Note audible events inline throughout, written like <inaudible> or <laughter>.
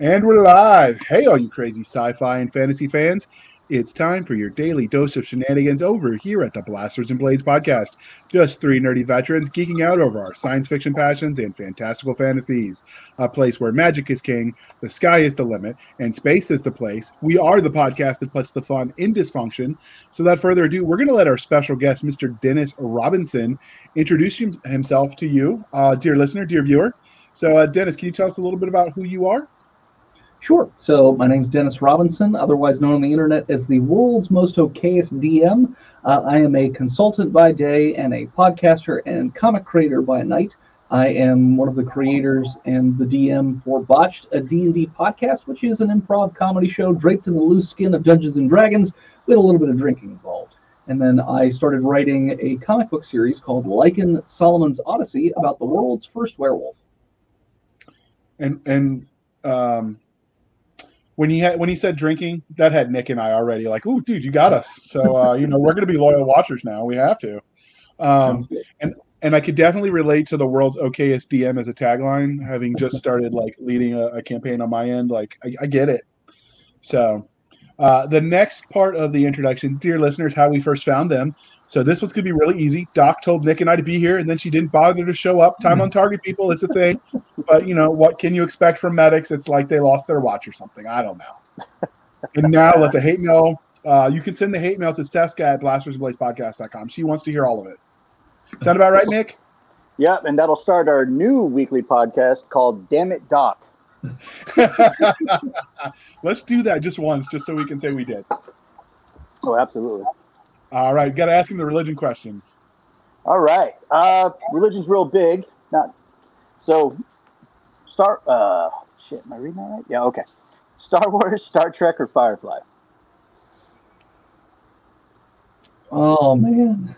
And we're live. Hey, all you crazy sci fi and fantasy fans. It's time for your daily dose of shenanigans over here at the Blasters and Blades podcast. Just three nerdy veterans geeking out over our science fiction passions and fantastical fantasies. A place where magic is king, the sky is the limit, and space is the place. We are the podcast that puts the fun in dysfunction. So, without further ado, we're going to let our special guest, Mr. Dennis Robinson, introduce himself to you, uh, dear listener, dear viewer. So, uh, Dennis, can you tell us a little bit about who you are? Sure. So my name is Dennis Robinson, otherwise known on the internet as the world's most okayest DM. Uh, I am a consultant by day and a podcaster and comic creator by night. I am one of the creators and the DM for Botched, a D&D podcast, which is an improv comedy show draped in the loose skin of Dungeons and Dragons with a little bit of drinking involved. And then I started writing a comic book series called Lycan Solomon's Odyssey about the world's first werewolf. And and um, when he had when he said drinking, that had Nick and I already like, oh, dude, you got us. So uh, you know, we're going to be loyal watchers now. We have to. Um, and and I could definitely relate to the world's okayest DM as a tagline, having just <laughs> started like leading a, a campaign on my end. Like, I, I get it. So uh, the next part of the introduction, dear listeners, how we first found them. So this one's gonna be really easy. Doc told Nick and I to be here, and then she didn't bother to show up. Time on target, people, it's a thing. but you know what can you expect from medics? It's like they lost their watch or something. I don't know. and now let the hate mail. Uh, you can send the hate mail to Seska at blastersbladespodcast.com. She wants to hear all of it. Sound about right, Nick? Yep, and that'll start our new weekly podcast called Damn It Doc. <laughs> Let's do that just once, just so we can say we did. Oh, absolutely. All right, got to ask him the religion questions. All right, uh, religion's real big. Not so. Star. Uh, shit, am I reading that right? Yeah. Okay. Star Wars, Star Trek, or Firefly? Oh man.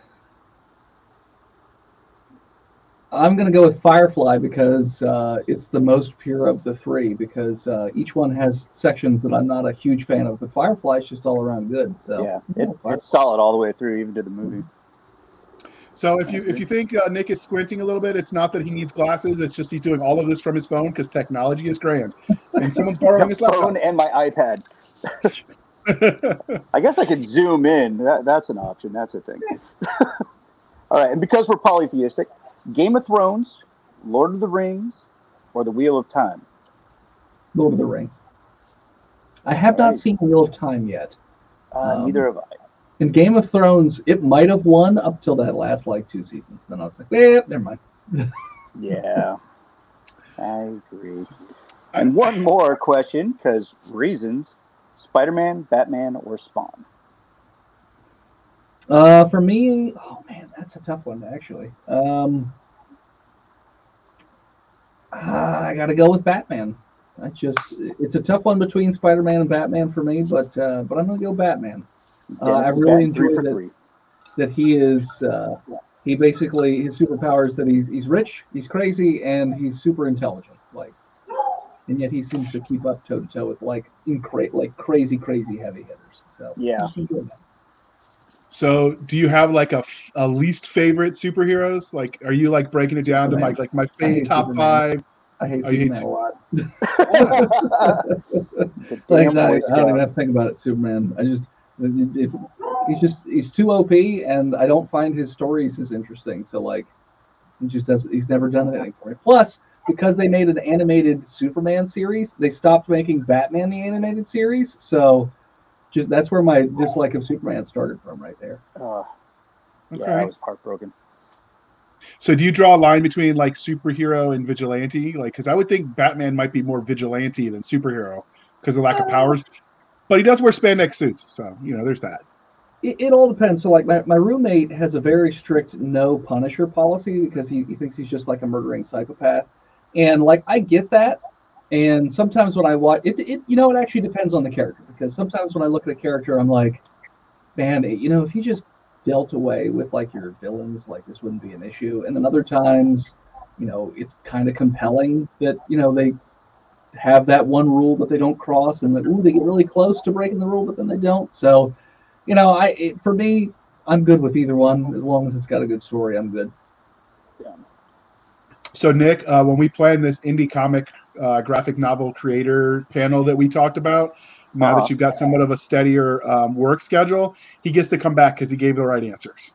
I'm going to go with Firefly because uh, it's the most pure of the three. Because uh, each one has sections that I'm not a huge fan of, but Firefly is just all around good. So yeah, it, it's solid all the way through, even to the movie. So if you if you think uh, Nick is squinting a little bit, it's not that he needs glasses. It's just he's doing all of this from his phone because technology is grand, and someone's borrowing his laptop. phone and my iPad. <laughs> I guess I could zoom in. That, that's an option. That's a thing. <laughs> all right, and because we're polytheistic, Game of Thrones, Lord of the Rings, or The Wheel of Time? Lord of the Rings. I have not seen Wheel of Time yet. Uh, um, neither have I. In Game of Thrones, it might have won up till that last like two seasons. Then I was like, eh, never mind. <laughs> yeah, I agree. And one more question, because reasons: Spider-Man, Batman, or Spawn? Uh, for me, oh man, that's a tough one actually. Um, uh, I got to go with Batman. I just it's a tough one between Spider-Man and Batman for me, but uh, but I'm gonna go Batman. Uh, I really enjoy that, that he is uh, he basically his superpower is that he's he's rich, he's crazy, and he's super intelligent. Like, and yet he seems to keep up toe to toe with like incra- like crazy crazy heavy hitters. So yeah. So, do you have like a, a least favorite superheroes? Like, are you like breaking it down Superman. to my like my favorite top Superman. five? I hate oh, Superman hate a lot. <laughs> <laughs> like, I, I, don't even have to think about it. Superman. I just it, it, he's just he's too OP, and I don't find his stories as interesting. So like, he just does. He's never done anything for me. Plus, because they made an animated Superman series, they stopped making Batman the animated series. So just that's where my dislike of Superman started from, right there. Uh, yeah, okay. I was heartbroken. So, do you draw a line between like superhero and vigilante? Like, because I would think Batman might be more vigilante than superhero because of lack of uh, powers, but he does wear spandex suits, so you know, there's that. It, it, all depends. So, like, my, my roommate has a very strict no Punisher policy because he, he thinks he's just like a murdering psychopath, and like I get that, and sometimes when I watch it, it you know, it actually depends on the character because sometimes when I look at a character, I'm like, man, you know, if you just dealt away with like your villains, like this wouldn't be an issue. And then other times, you know, it's kind of compelling that you know they have that one rule that they don't cross, and that ooh, they get really close to breaking the rule, but then they don't. So, you know, I it, for me, I'm good with either one as long as it's got a good story. I'm good. Yeah. So, Nick, uh, when we planned this indie comic uh, graphic novel creator panel that we talked about. Now Uh-huh. that you've got somewhat of a steadier um, work schedule, he gets to come back because he gave the right answers.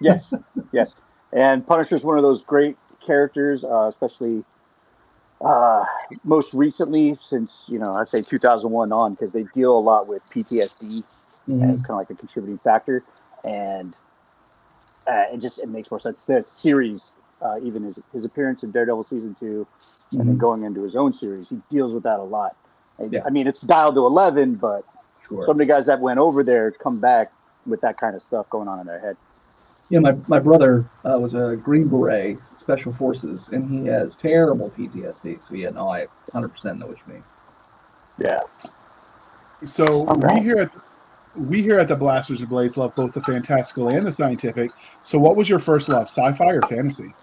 Yes, yes. And Punisher's one of those great characters, uh, especially uh, most recently since you know I'd say 2001 on because they deal a lot with PTSD Mhm. as kind of like a contributing factor, and uh, it just it makes more sense. The series, uh, even his his appearance in Daredevil season two, and then Mhm. going into his own series, he deals with that a lot. And, Yeah. I mean, it's dialed to 11, but Sure. some of the guys that went over there come back with that kind of stuff going on in their head. Yeah, my, my brother uh, was a Green Beret, Special Forces, and he has terrible PTSD. So yeah, no, I 100% know what you mean. Yeah. So All we here at we here at the Blasters and Blades love both the fantastical and the scientific. So, what was your first love, sci-fi or fantasy?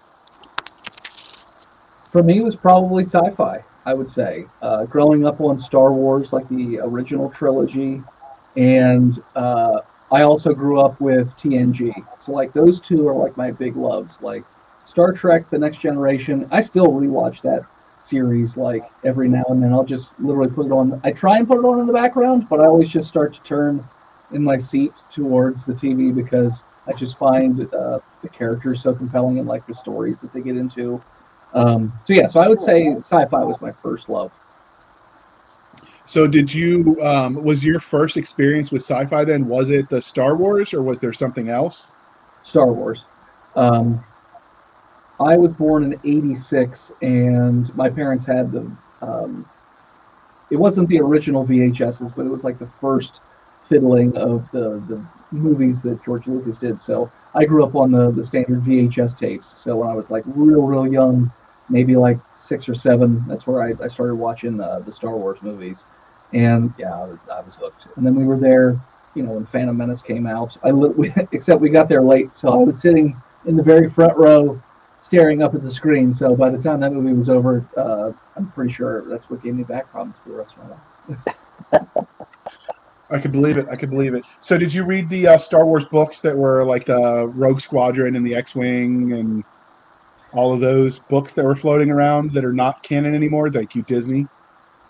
For me, was probably sci-fi. I would say, uh, growing up on Star Wars, like the original trilogy, and uh, I also grew up with TNG. So like those two are like my big loves. Like Star Trek: The Next Generation. I still rewatch that series like every now and then. I'll just literally put it on. I try and put it on in the background, but I always just start to turn in my seat towards the TV because I just find uh, the characters so compelling and like the stories that they get into. Um, so yeah, so I would say sci-fi was my first love. So, did you um, was your first experience with sci-fi? Then was it the Star Wars, or was there something else? Star Wars. Um, I was born in '86, and my parents had the. Um, it wasn't the original VHSs, but it was like the first fiddling of the the movies that George Lucas did. So I grew up on the the standard VHS tapes. So when I was like real real young, maybe like six or seven, that's where I, I started watching uh, the Star Wars movies. And yeah, I was, I was hooked. And then we were there you know, when Phantom Menace came out. I li- we, <laughs> except we got there late, so I was sitting in the very front row, staring up at the screen. So by the time that movie was over, uh, I'm pretty sure that's what gave me back problems for the rest of my life. <laughs> I could believe it. I could believe it. So, did you read the uh, Star Wars books that were like the Rogue Squadron and the X-wing and all of those books that were floating around that are not canon anymore? Thank you, Disney.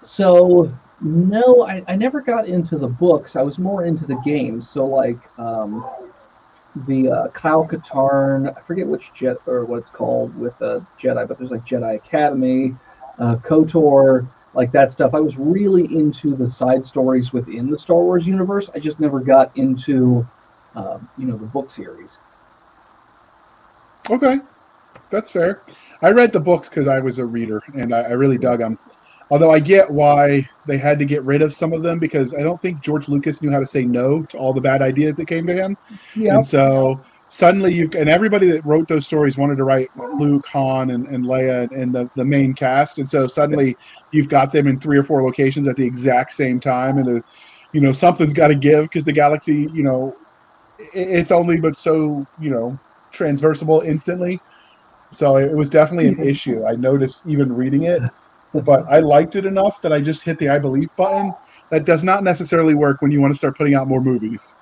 So no, I, I never got into the books. I was more into the games. So like um, the uh, Kyle Katarn, I forget which jet or what it's called with uh, Jedi, but there's like Jedi Academy, uh, Kotor, like that stuff. I was really into the side stories within the Star Wars universe. I just never got into, um, you know, the book series. Okay, that's fair. I read the books because I was a reader and I, I really dug them. Although I get why they had to get rid of some of them because I don't think George Lucas knew how to say no to all the bad ideas that came to him. Yeah. And so suddenly you've and everybody that wrote those stories wanted to write Luke, Han, and, and Leia and the, the main cast. And so suddenly you've got them in three or four locations at the exact same time. And, uh, you know, something's got to give because the galaxy, you know, it, it's only but so, you know, transversable instantly. So it was definitely an issue. I noticed even reading it, but I liked it enough that I just hit the I believe button. That does not necessarily work when you want to start putting out more movies.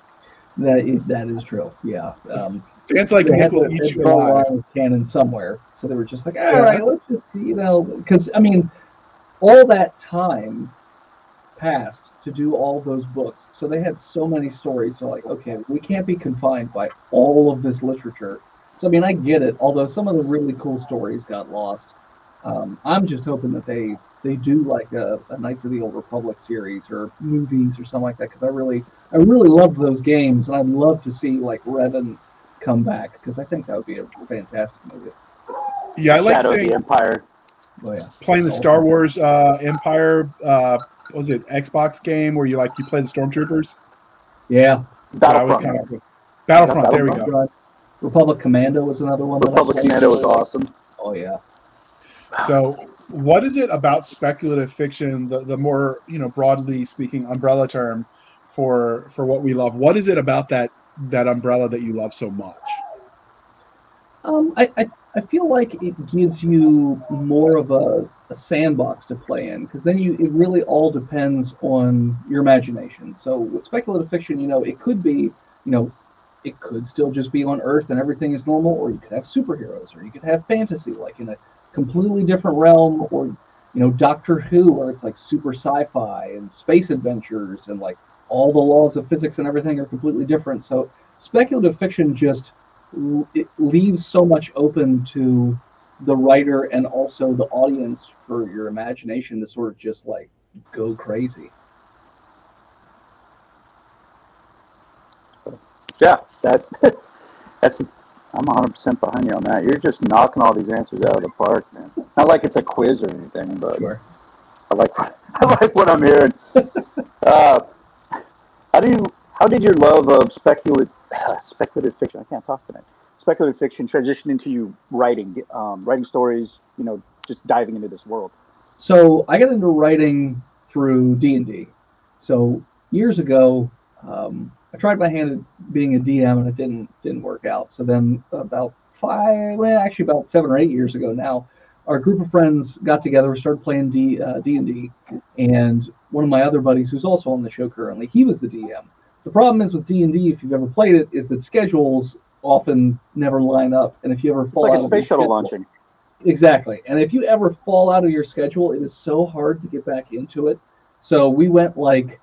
That is, that is true. Yeah. Um, Fans like Nick will eat you alive. canon somewhere. So they were just like, all Yeah. right, let's just, you know, because I mean, all that time passed to do all those books. So they had so many stories. So like, okay, we can't be confined by all of this literature. So I mean, I get it. Although some of the really cool stories got lost. Um, I'm just hoping that they they do like a, a Knights of the Old Republic series or movies or something like that because I really I really loved those games and I'd love to see like Revan come back because I think that would be a fantastic movie. Yeah, I like Shadow of saying the Empire. Oh yeah, playing the Star. Wars uh, Empire. Uh, what was it Xbox game where you like you play the stormtroopers? Yeah, That was Battlefront. kind of Battlefront. There we go. Republic, Republic Commando was another one. that I Republic. Commando was awesome. Oh yeah. So, what is it about speculative fiction, the, the more you know, broadly speaking, umbrella term for for what we love? What is it about that that umbrella that you love so much? Um, I, I, I feel like it gives you more of a, a sandbox to play in because then you it really all depends on your imagination. So with speculative fiction, you know, it could be, you know, it could still just be on Earth and everything is normal, or you could have superheroes, or you could have fantasy, like in a completely different realm, or you know Doctor Who, where it's like super sci-fi and space adventures and like all the laws of physics and everything are completely different. So speculative fiction just it leaves so much open to the writer and also the audience for your imagination to sort of just like go crazy. Yeah, that <laughs> that's I'm 100 percent behind you on that. You're just knocking all these answers out of the park, man. Not like it's a quiz or anything, but sure. I like <laughs> I like what I'm hearing. uh, how do you how did your love of speculative <sighs> speculative fiction? I can't talk tonight. Speculative fiction transition into you writing, um, writing stories. You know, just diving into this world. So I got into writing through D and D. So years ago, um, I tried my hand at being a DM and it didn't didn't work out. So then about five, well, actually about seven or eight years ago now, our group of friends got together, started playing D uh, D and D, and one of my other buddies, who's also on the show currently, he was the DM. The problem is with D and D, if you've ever played it, is that schedules often never line up, and if you ever fall it's like out a space shuttle launching. Exactly, and if you ever fall out of your schedule, it is so hard to get back into it. So we went like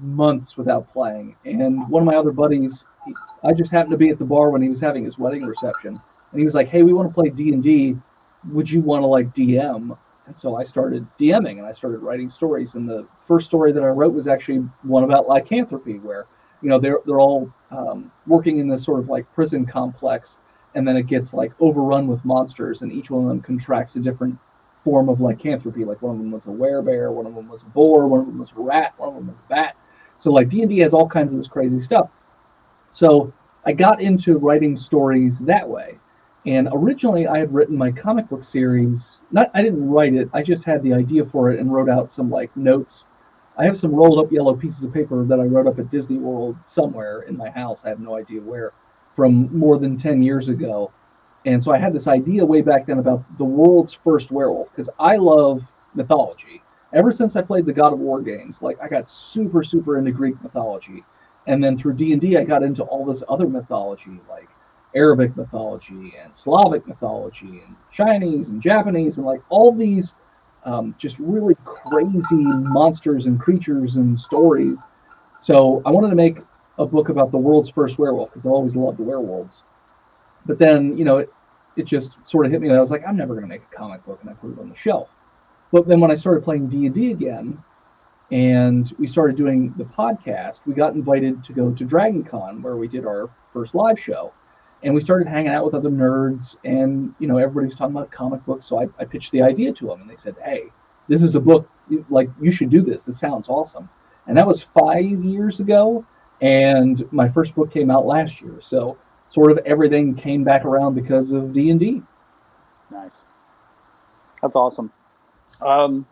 months without playing. And one of my other buddies, he, I just happened to be at the bar when he was having his wedding reception, and he was like, "Hey, we want to play D and D. Would you want to like DM?" And so I started DMing and I started writing stories. And the first story that I wrote was actually one about lycanthropy, where you know they're they're all um, working in this sort of like prison complex, and then it gets like overrun with monsters, and each one of them contracts a different form of lycanthropy. Like one of them was a werebear, one of them was a boar, one of them was a rat, one of them was a bat. So like D and D has all kinds of this crazy stuff. So I got into writing stories that way. And originally I had written my comic book series. Not I didn't write it. I just had the idea for it and wrote out some like notes. I have some rolled up yellow pieces of paper that I wrote up at Disney World somewhere in my house. I have no idea where from more than 10 years ago. And so I had this idea way back then about the world's first werewolf because I love mythology ever since I played the God of War games, like I got super super into Greek mythology, and then through D and D I got into all this other mythology like Arabic mythology and Slavic mythology and Chinese and Japanese and like all these um, just really crazy monsters and creatures and stories. So I wanted to make a book about the world's first werewolf because I always loved the werewolves. But then you know it, it just sort of hit me that I was like I'm never going to make a comic book and I put it on the shelf. But then when I started playing D and D again, and we started doing the podcast, we got invited to go to Dragon Con where we did our first live show. And we started hanging out with other nerds, and you know everybody was talking about comic books. So I, I pitched the idea to them, and they said, "Hey, this is a book. Like you should do this. This sounds awesome." And that was five years ago, and my first book came out last year. So sort of everything came back around because of D and D. Nice. That's awesome. Um,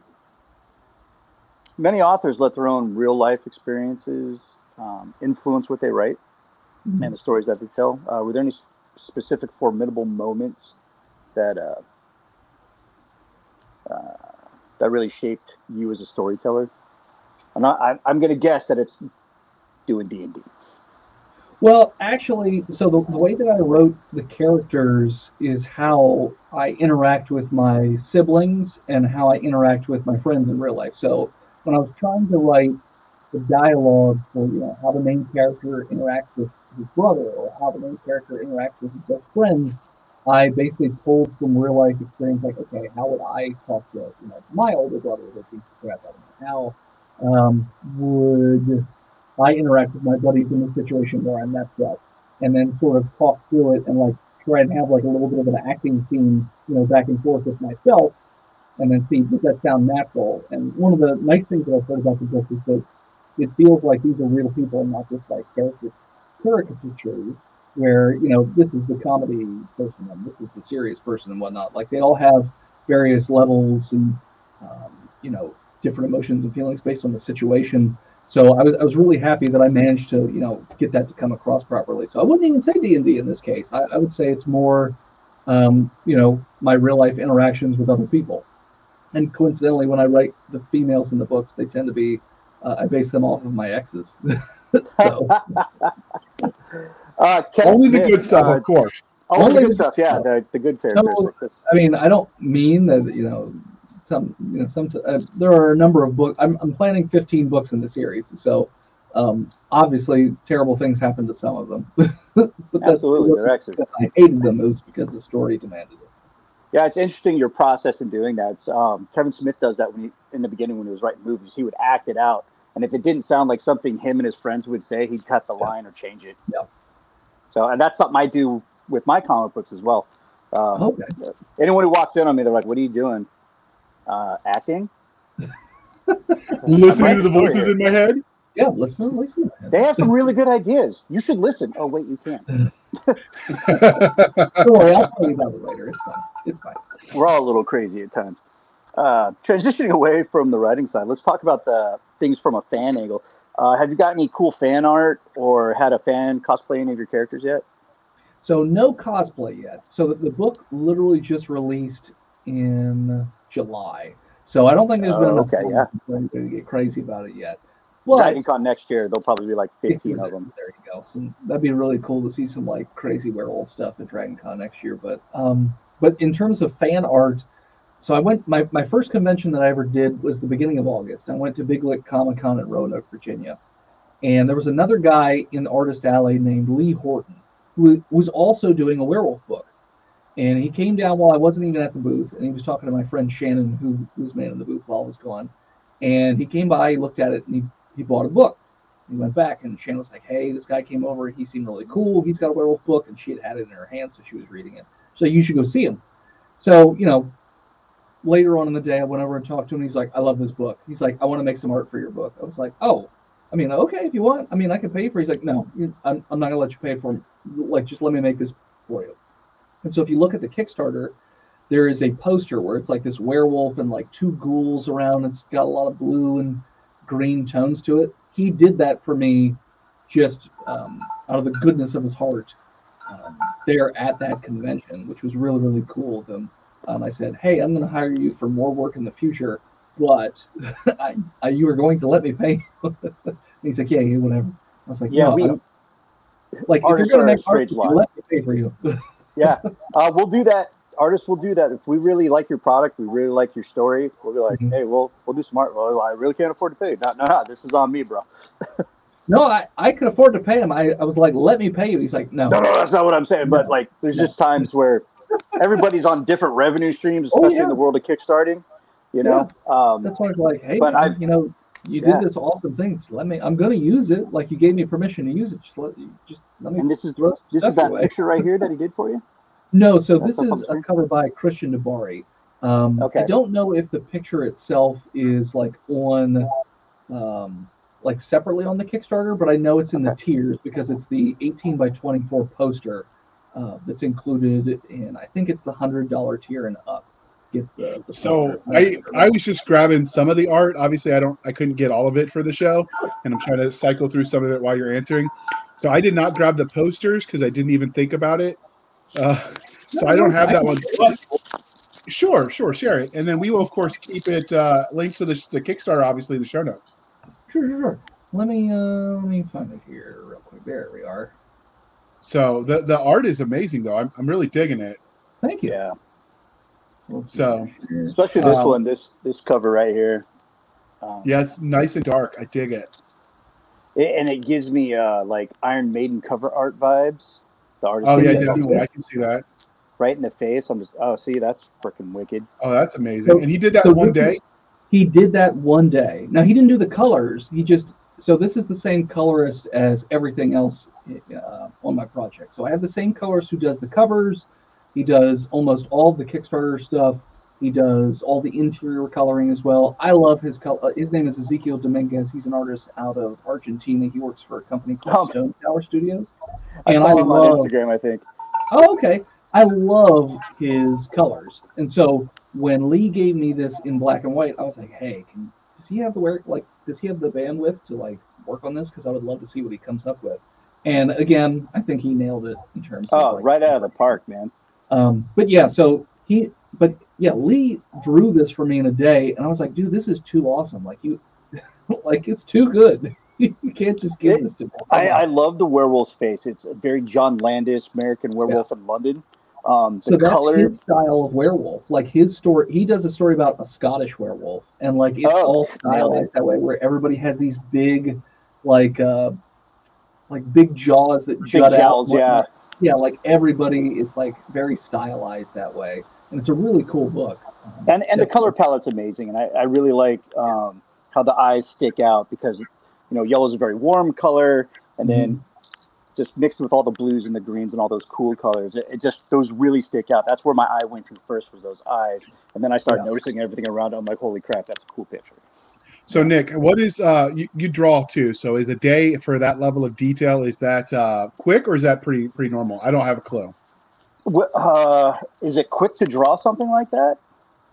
many authors let their own real life experiences um, influence what they write mm-hmm. and the stories that they tell. Uh, were there any specific formidable moments that uh, uh, that really shaped you as a storyteller? And I'm not. I, I'm going to guess that it's doing D and D. Well, actually, so the, the, way that I wrote the characters is how I interact with my siblings and how I interact with my friends in real life. So when I was trying to write the dialogue for you know how the main character interacts with his brother or how the main character interacts with his best friends, I basically pulled from real life experience. Like, okay, how would I talk to you know my older brother that beats the crap out of? How um, would I interact with my buddies in the situation where I messed up, and then sort of talk through it and like try and have like a little bit of an acting scene, you know, back and forth with myself, and then see does that sound natural. And one of the nice things that I've heard about the book is that it feels like these are real people and not just like character caricatures where you know this is the comedy person and this is the serious person and whatnot. Like they all have various levels and um, you know different emotions and feelings based on the situation. So I was, I was really happy that I managed to you know get that to come across properly. So I wouldn't even say D and D in this case. I, I, would say it's more um, you know my real life interactions with other people. And coincidentally, when I write the females in the books, they tend to be uh, I base them off of my exes. <laughs> so <laughs> uh, only the good stuff, uh, of course. Only, only the good stuff, yeah. The, the good characters. So, I mean, I don't mean that you know some you know some uh, there are a number of books. I'm I'm planning 15 books in the series, so um, obviously terrible things happen to some of them. <laughs> but Absolutely, they're X's. I hated them. It was because the story demanded it. Yeah, it's interesting your process in doing that. Um, Kevin Smith does that when he, in the beginning when he was writing movies, he would act it out, and if it didn't sound like something him and his friends would say, he'd cut the Yeah. line or change it. Yeah. So, and that's something I do with my comic books as well. Um, Okay. Anyone who walks in on me, they're like, "What are you doing? Uh, acting?" Listening to the voices in my head. Yeah, listen, listen. They have some really good ideas. You should listen. Oh wait, you can't. <laughs> Don't worry, I'll tell you about it later. It's fine. It's fine. We're all a little crazy at times. Uh, transitioning away from the writing side, let's talk about the things from a fan angle. Uh, have you got any cool fan art or had a fan cosplay any of your characters yet? So no cosplay yet. So the, the book literally just released in July. So I don't think there's been Oh, enough okay, yeah. to get crazy about it yet. But Dragon Con next year, there'll probably be like 15 of them. There you go. So that'd be really cool to see some like crazy werewolf stuff at Dragon Con next year. But um, but in terms of fan art, so I went my, my first convention that I ever did was the beginning of August. I went to Big Lick Comic Con in Roanoke, Virginia. And there was another guy in the artist alley named Lee Horton, who was also doing a werewolf book. And he came down while I wasn't even at the booth, and he was talking to my friend Shannon, who was man in the booth while I was gone. And he came by, he looked at it, and he, he bought a book. He went back, and Shannon was like, "Hey, this guy came over. He seemed really cool. He's got a werewolf book, and she had had it in her hand, so she was reading it. So you should go see him." So you know, later on in the day, I went over and talked to him. He's like, "I love this book." He's like, "I want to make some art for your book." I was like, "Oh, I mean, okay, if you want. I mean, I can pay for." it. He's like, "No, I'm, I'm not gonna let you pay for it. Like, just let me make this for you." And so if you look at the Kickstarter, there is a poster where it's like this werewolf and like two ghouls around. It's got a lot of blue and green tones to it. He did that for me just um, out of the goodness of his heart um, there at that convention, which was really, really cool of him. Um, I said, Hey, I'm going to hire you for more work in the future, but <laughs> I, I, you are going to let me pay. <laughs> and he's like, Yeah, yeah, whatever. I was like, Yeah, no, we- like if you're going to make art, let me pay for you. <laughs> Yeah, uh, we'll do that. Artists will do that. If we really like your product, we really like your story, we'll be like, Mhm. hey, we'll we'll do some art. Well, I really can't afford to pay. No, no, no. This is on me, bro. <laughs> No, I, I could afford to pay him. I, I was like, let me pay you. He's like, no. No, no, that's not what I'm saying. But like, there's just times where everybody's on different revenue streams, Oh, especially yeah. in the world of kickstarting. You know, um, That's why I was like, hey, But man, I've- you know, you Yeah. did this awesome thing. Just let me. I'm going to use it. Like you gave me permission to use it. Just let just let me and this is this is that away. picture right here that he did for you. <laughs> No, so That's this is a cover by Christian DiBari. Um, Okay. I don't know if the picture itself is like on, um, like separately on the Kickstarter, but I know it's in the tiers because it's the 18 by 24 poster uh, that's included in. I think it's the hundred dollar tier and up gets the. the So. I I was just grabbing some of the art. Obviously, I don't I couldn't get all of it for the show, and I'm trying to cycle through some of it while you're answering. So I did not grab the posters because I didn't even think about it. Uh, so I don't have that one. But sure, sure, share it, and then we will of course keep it uh, linked to the, the Kickstarter, obviously in the show notes. Sure, sure, sure. Let me uh let me find it here real quick. There we are. So the the art is amazing though. I'm I'm really digging it. Thank you. Yeah, let's So, especially this Um, one, this this cover right here. Um, Yeah, it's nice and dark. I dig it. it- and it gives me uh, like Iron Maiden cover art vibes. The artist Oh yeah, definitely. I can see that. right in the face. I'm just oh, see, that's freaking wicked. Oh, that's amazing. So- And he did that so one day. He did that one day. Now he didn't do the colors. He just so this is the same colorist as everything else uh, on my project. So I have the same colorist who does the covers. He does almost all the Kickstarter stuff. He does all the interior coloring as well. I love his color. Uh, his name is Ezekiel Dominguez. He's an artist out of Argentina. He works for a company called Oh. Stone Tower Studios. I And I follow him on love Instagram. I think. Oh, okay. I love his colors. And so when Lee gave me this in black and white, I was like, hey, can, does he have the work like does he have the bandwidth to like work on this? Because I would love to see what he comes up with. And again, I think he nailed it in terms Oh, of like, right out of the park, man. Um, but yeah, so he, but yeah, Lee drew this for me in a day, and I was like, dude, this is too awesome. Like you, <laughs> like it's too good. <laughs> you can't just give It- this to me. I, I love the werewolf's face. It's a very John Landis, American Werewolf in London. Um, so the that's color, his style of werewolf. Like his story, he does a story about a Scottish werewolf, and like it's Oh, all stylized that way, where everybody has these big, like, uh, like big jaws that big jut out. yeah. Yeah, like everybody is like very stylized that way, and it's a really cool book. And and the color palette's amazing and i, I really like um, how the eyes stick out because you know yellow is a very warm color and then just mixed with all the blues and the greens and all those cool colors it, it just those really stick out. That's where my eye went to first was those eyes and then i started noticing everything around it i'm like holy crap that's a cool picture So Nick, what is uh you, you draw too? So is a day for that level of detail is that uh quick or is that pretty pretty normal? I don't have a clue. Uh, is it quick to draw something like that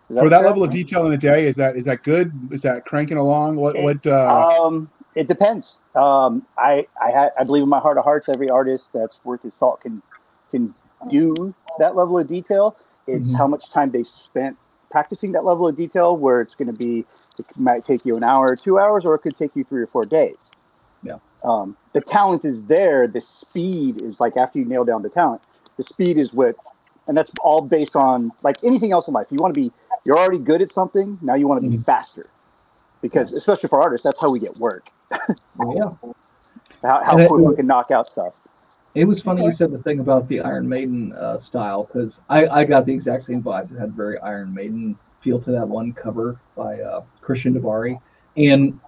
For that level of detail in a day, is that is that good? Is that cranking along? What what uh Um, it depends. Um, I I, I believe in my heart of hearts, every artist that's worth his salt can can do that level of detail. It's Mhm. how much time they spent practicing that level of detail. Where it's going to be, it might take you an hour or two hours, or it could take you three or four days. Yeah. Um, the talent is there. The speed is like after you nail down the talent, the speed is what, and that's all based on like anything else in life. You want to be, you're already good at something. Now you want to be Mhm. faster, because especially for artists, that's how we get work. <laughs> Yeah. How, how quick we can knock out stuff. It was funny you said the thing about the Iron Maiden uh, style because I, I got the exact same vibes. It had very Iron Maiden feel to that one cover by uh, Christian DiBari. And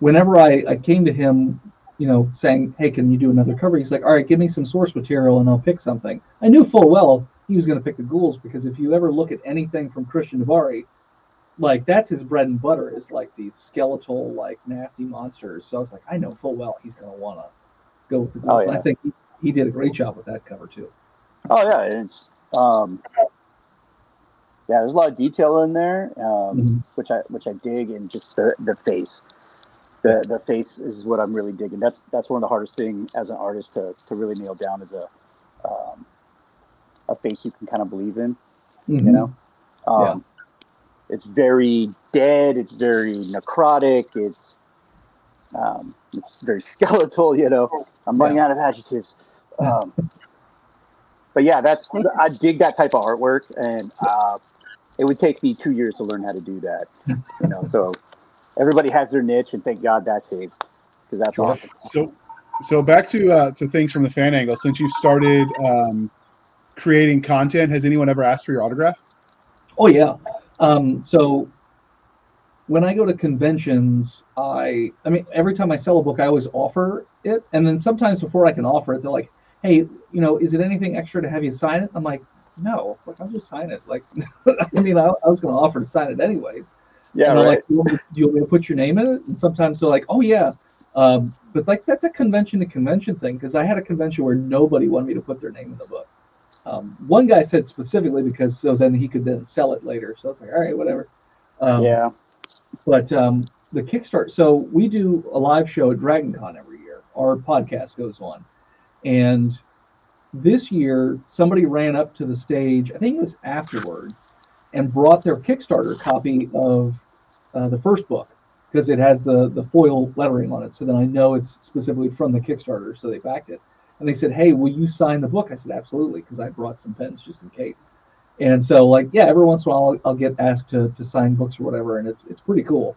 whenever I, I came to him, you know, saying, "Hey, can you do another cover?" He's like, "All right, give me some source material and I'll pick something." I knew full well he was going to pick the ghouls because if you ever look at anything from Christian DiBari, like that's his bread and butter is like these skeletal, like nasty monsters. So I was like, I know full well he's going to want to go with the ghouls. Oh, And I think he, he did a great job with that cover too. Oh yeah, it's um, yeah. There's a lot of detail in there, um, Mhm. which I which I dig, and just the the face. The the face is what I'm really digging. That's that's one of the hardest thing as an artist to to really nail down is a um, a face you can kind of believe in. Mhm. You know, um, Yeah. it's very dead. It's very necrotic. It's um, it's very <laughs> skeletal. You know, I'm running out of adjectives. Um, but yeah, that's I dig that type of artwork, and uh, it would take me two years to learn how to do that. You know, so everybody has their niche, and thank God that's his, because that's Sure. awesome. so so back to uh to things from the fan angle. Since you've started um creating content, has anyone ever asked for your autograph? Oh yeah. Um, so when I go to conventions, I I mean every time I sell a book, I always offer it, and then sometimes before I can offer it, they're like, "Hey, you know, is it anything extra to have you sign it?" I'm like, "No, like I'll just sign it." Like, <laughs> I mean, I, I was going to offer to sign it anyways. Yeah, And right. like, "You want me- do you want me to put your name in it?" And sometimes they're like, "Oh yeah," um, but like that's a convention to convention thing because I had a convention where nobody wanted me to put their name in the book. Um, one guy said specifically because so then he could then sell it later. So I was like, all right, whatever. Um, yeah, But um, the Kickstarter. So we do a live show at Dragon Con every year. Our podcast goes on, and this year somebody ran up to the stage. I think it was afterwards, and brought their Kickstarter copy of uh, the first book because it has the the foil lettering on it. So then I know it's specifically from the Kickstarter. So they backed it, and they said, "Hey, will you sign the book?" I said, "Absolutely," because I brought some pens just in case. And so, like, yeah, every once in a while I'll, I'll get asked to, to sign books or whatever, and it's it's pretty cool.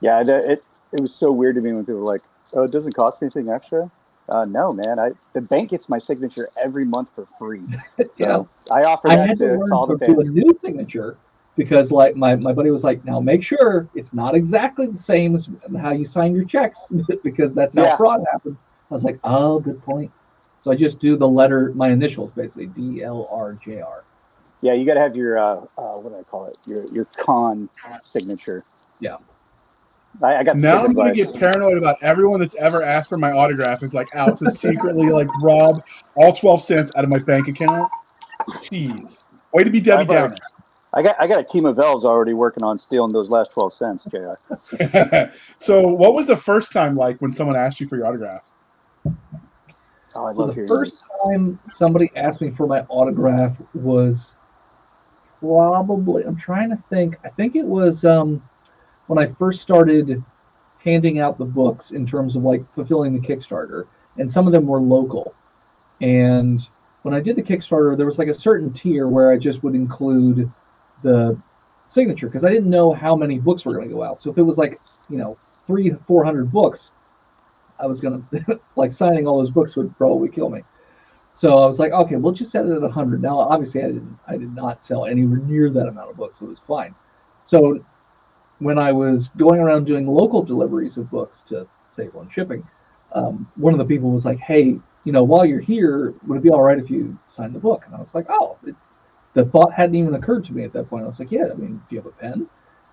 yeah. It, it it was so weird to me when people were like, "Oh, it doesn't cost anything extra." Uh, no, man. I the bank gets my signature every month for free. <laughs> So Yeah. I offer I that had to, to all the to a new signature because, like, my, my buddy was like, "Now make sure it's not exactly the same as how you sign your checks <laughs> because that's how Yeah. fraud happens." I was like, "Oh, good point." So I just do the letter, my initials, basically D L R J R. Yeah, you got to have your uh, uh, what do I call it? Your your con signature. Yeah. I, I got Now I'm gonna get paranoid about everyone that's ever asked for my autograph is like out to secretly like rob all twelve cents out of my bank account. Jeez. Way to be Debbie I've already- Downer. I got I got a team of elves already working on stealing those last twelve cents, Jr. <laughs> so what was the first time like when someone asked you for your autograph? Oh, I So love the hearing first time somebody asked me for my autograph was probably I'm trying to think. I think it was um, when I first started handing out the books in terms of like fulfilling the Kickstarter, and some of them were local. And when I did the Kickstarter, there was like a certain tier where I just would include the signature because I didn't know how many books were going to go out. So if it was like, you know, three, 400 books, I was going <laughs> to, like, signing all those books would probably kill me. So I was like, okay, we'll just set it at 100. Now, obviously, I didn't, I did not sell anywhere near that amount of books, so it was fine. So when I was going around doing local deliveries of books to save on shipping, um, one of the people was like, hey, you know, while you're here, would it be all right if you signed the book? And I was like, oh, it, the thought hadn't even occurred to me at that point. I was like, yeah, I mean, do you have a pen?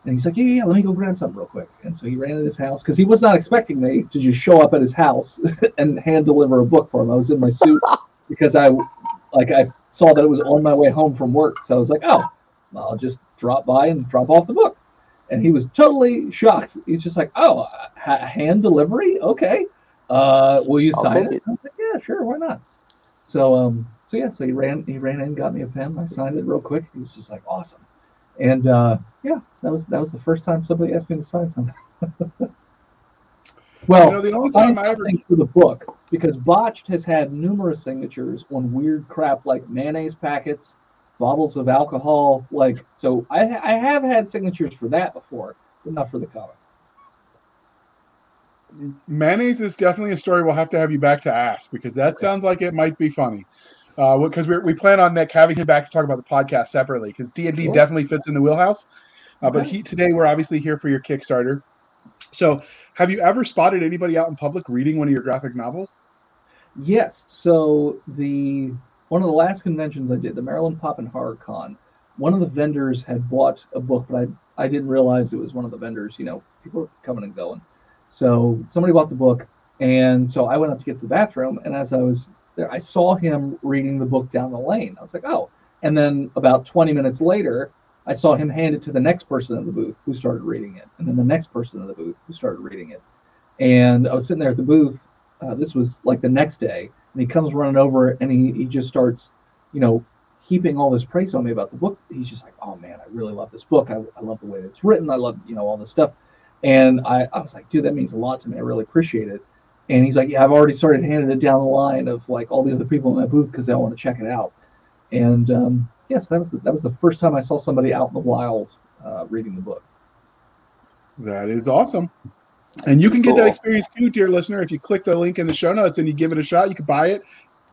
And he's like, yeah, yeah, let me go grab something real quick. And so he ran in his house because he was not expecting me to just show up at his house <laughs> and hand deliver a book for him. I was in my suit <laughs> because I, like, I saw that it was on my way home from work. So I was like, oh, I'll just drop by and drop off the book. And he was totally shocked. He's just like, oh, hand delivery? Okay. Uh, will you sign it? it? I was like, yeah, sure, why not? So, um, so yeah, so he ran, he ran in, got me a pen. I signed it real quick. He was just like, awesome. And uh, yeah, that was that was the first time somebody asked me to sign something. <laughs> well, you know, the only time I ever for the book because Botched has had numerous signatures on weird crap like mayonnaise packets, bottles of alcohol. Like, so I I have had signatures for that before, but not for the comic. Mayonnaise is definitely a story we'll have to have you back to ask because that sounds like it might be funny because uh, we plan on Nick having him back to talk about the podcast separately because D and D definitely fits in the wheelhouse. Uh, but he today we're obviously here for your Kickstarter. So, have you ever spotted anybody out in public reading one of your graphic novels? Yes. So the one of the last conventions I did, the Maryland Pop and Horror Con, one of the vendors had bought a book, but I I didn't realize it was one of the vendors. You know, people coming and going. So somebody bought the book, and so I went up to get to the bathroom, and as I was there, I saw him reading the book down the lane. I was like, oh. And then about 20 minutes later, I saw him hand it to the next person in the booth who started reading it, and then the next person in the booth who started reading it. And I was sitting there at the booth. Uh, this was like the next day, and he comes running over and he, he just starts, you know, heaping all this praise on me about the book. He's just like, oh man, I really love this book. I, I love the way it's written. I love, you know, all this stuff. And I, I was like, dude, that means a lot to me. I really appreciate it. And he's like, yeah, I've already started handing it down the line of like all the other people in my booth because they all want to check it out. And um, yes, that was the, that was the first time I saw somebody out in the wild uh, reading the book. That is awesome. And you can get that experience too, dear listener. If you click the link in the show notes and you give it a shot, you can buy it.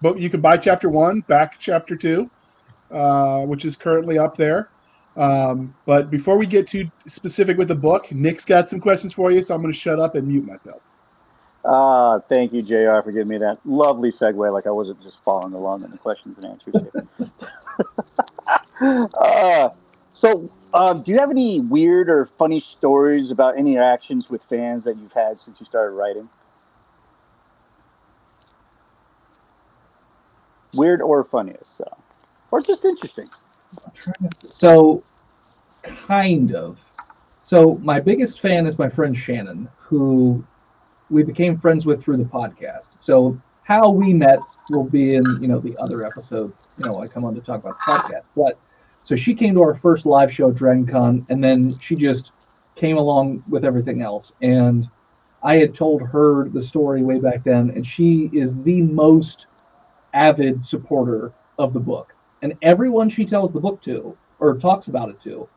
But you can buy chapter one, back chapter two, uh, which is currently up there. Um, but before we get too specific with the book, Nick's got some questions for you, so I'm going to shut up and mute myself. Uh, thank you, JR, for giving me that lovely segue. Like I wasn't just following along in the questions and answers. uh, <laughs> <laughs> so, um, do you have any weird or funny stories about any interactions with fans that you've had since you started writing? Weird or funniest, so. or just interesting. So, kind of. So, my biggest fan is my friend Shannon, who we became friends with through the podcast. So, how we met will be in you know the other episode. You know, I come on to talk about the podcast. But so she came to our first live show, DragonCon, and then she just came along with everything else. And I had told her the story way back then, and she is the most avid supporter of the book and everyone she tells the book to or talks about it to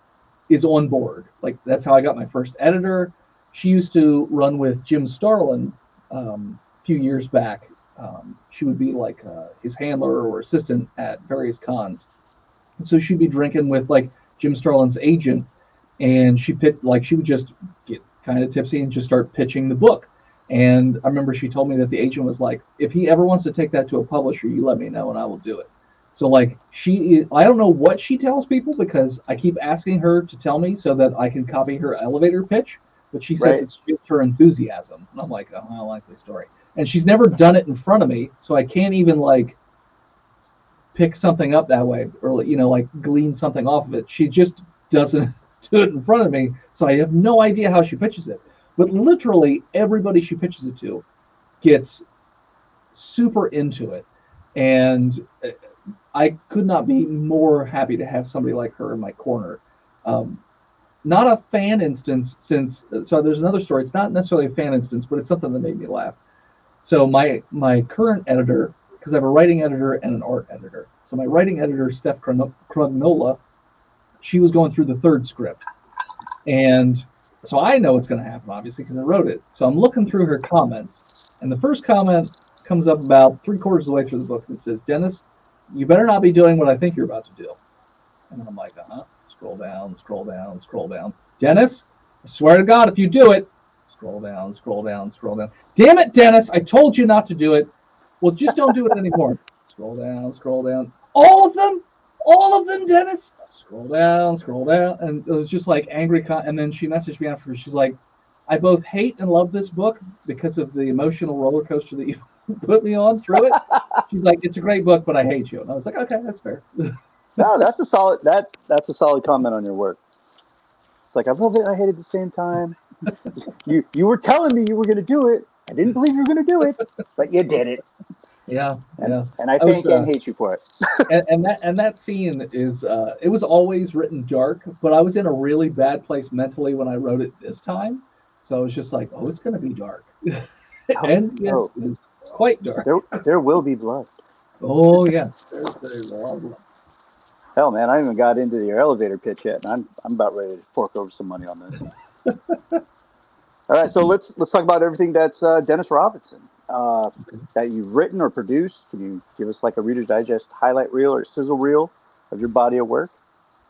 is on board. Like that's how I got my first editor. She used to run with Jim Starlin um, a few years back. Um, she would be like uh, his handler or assistant at various cons. So she'd be drinking with like Jim Starlin's agent, and she picked like she would just get kind of tipsy and just start pitching the book. And I remember she told me that the agent was like, if he ever wants to take that to a publisher, you let me know and I will do it. So like she, I don't know what she tells people because I keep asking her to tell me so that I can copy her elevator pitch. But she says right. it's just her enthusiasm, and I'm like, oh, I like the story. And she's never done it in front of me, so I can't even like pick something up that way or you know like glean something off of it. She just doesn't <laughs> do it in front of me, so I have no idea how she pitches it. But literally everybody she pitches it to gets super into it, and uh, I could not be more happy to have somebody like her in my corner. Um, not a fan instance, since so there's another story. It's not necessarily a fan instance, but it's something that made me laugh. So my my current editor, because I have a writing editor and an art editor. So my writing editor, Steph Crugnola, she was going through the third script, and so I know what's going to happen, obviously, because I wrote it. So I'm looking through her comments, and the first comment comes up about three quarters of the way through the book it says, Dennis, you better not be doing what I think you're about to do. And I'm like, uh huh. Scroll down, scroll down, scroll down. Dennis, I swear to God, if you do it, scroll down, scroll down, scroll down. Damn it, Dennis, I told you not to do it. Well, just don't do it anymore. <laughs> scroll down, scroll down. All of them? All of them, Dennis? Scroll down, scroll down. And it was just like angry. Con- and then she messaged me after. She's like, I both hate and love this book because of the emotional roller coaster that you <laughs> put me on through it. <laughs> She's like, it's a great book, but I hate you. And I was like, okay, that's fair. no, that's a solid that that's a solid comment on your work. It's like I love it, I hate it at the same time. you you were telling me you were gonna do it. I didn't believe you were gonna do it, but you did it. Yeah, and, yeah. And I, I thank was, uh, and hate you for it. <laughs> and, and, that and that scene is uh, it was always written dark, but I was in a really bad place mentally when I wrote it this time. So I was just like, oh, it's gonna be dark. <laughs> and yes, oh. it's quite dark. There, there will be blood. Oh yes, there's, there's a lot of blood. Hell, man, I haven't got into your elevator pitch yet, and I'm I'm about ready to fork over some money on this. <laughs> All right, so let's let's talk about everything that's uh, Dennis Robinson uh, that you've written or produced. Can you give us like a Reader's Digest highlight reel or sizzle reel of your body of work?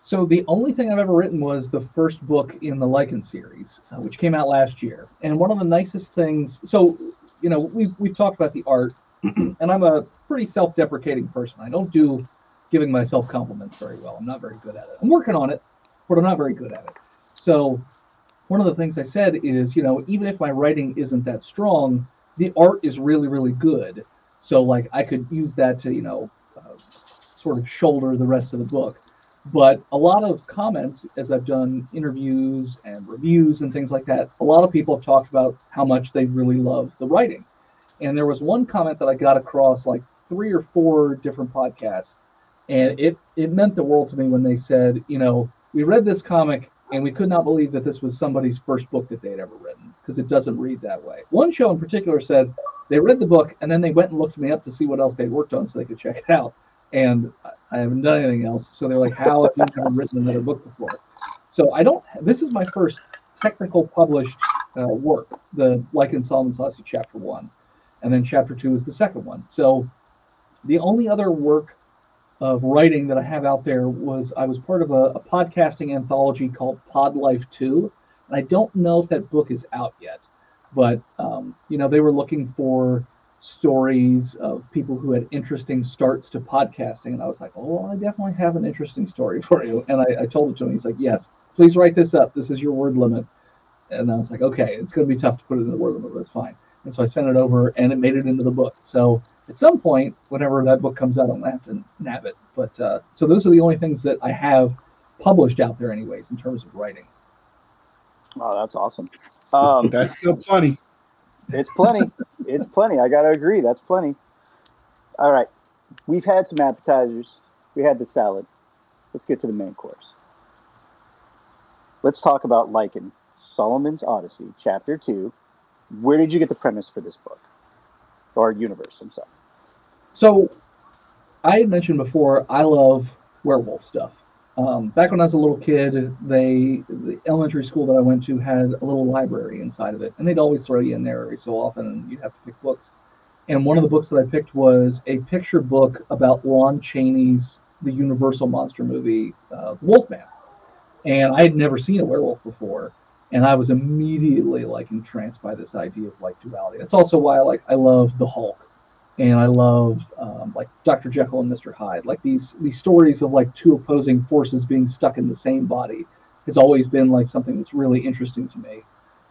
So the only thing I've ever written was the first book in the Lycan series, uh, which came out last year. And one of the nicest things, so you know, we've we've talked about the art, <clears throat> and I'm a pretty self-deprecating person. I don't do giving myself compliments very well. I'm not very good at it. I'm working on it, but I'm not very good at it. So one of the things I said is, you know, even if my writing isn't that strong, the art is really, really good. So like I could use that to, you know, uh, sort of shoulder the rest of the book. But a lot of comments, as I've done interviews and reviews and things like that, a lot of people have talked about how much they really love the writing. And there was one comment that I got across like three or four different podcasts, and it it meant the world to me when they said, you know, we read this comic and we could not believe that this was somebody's first book that they'd ever written because it doesn't read that way. One show in particular said they read the book and then they went and looked me up to see what else they'd worked on so they could check it out and I haven't done anything else. So they're like, "How have you never written another book before?" So I don't. This is my first technical published uh, work, the Lycan Solomon's Odyssey Chapter One, and then Chapter Two is the second one. So the only other work of writing that I have out there was I was part of a, a podcasting anthology called Pod Life Two, and I don't know if that book is out yet, but um, you know they were looking for stories of people who had interesting starts to podcasting. And I was like, oh, I definitely have an interesting story <laughs> for you. And I, I told it to him. He's like, yes, please write this up. This is your word limit. And I was like, okay, it's going to be tough to put it in the word limit, but it's fine. And so I sent it over and it made it into the book. So at some point, whenever that book comes out, I'm going to have to nab it. But uh, so those are the only things that I have published out there, anyways, in terms of writing. Oh, that's awesome. Um, <laughs> that's still plenty. It's plenty. it's plenty. I gotta agree. That's plenty. All right. We've had some appetizers. We had the salad. Let's get to the main course. Let's talk about Lycan, Solomon's Odyssey, Chapter Two. Where did you get the premise for this book, or universe? I'm sorry. So, I had mentioned before I love werewolf stuff. Um, back when I was a little kid, they the elementary school that I went to had a little library inside of it, and they'd always throw you in there every so often, and you'd have to pick books. And one of the books that I picked was a picture book about Lon Chaney's the Universal monster movie, uh, Wolfman. And I had never seen a werewolf before, and I was immediately like entranced by this idea of like duality. That's also why I like I love the Hulk and I love um, like Dr. Jekyll and Mr. Hyde. Like these these stories of like two opposing forces being stuck in the same body has always been like something that's really interesting to me.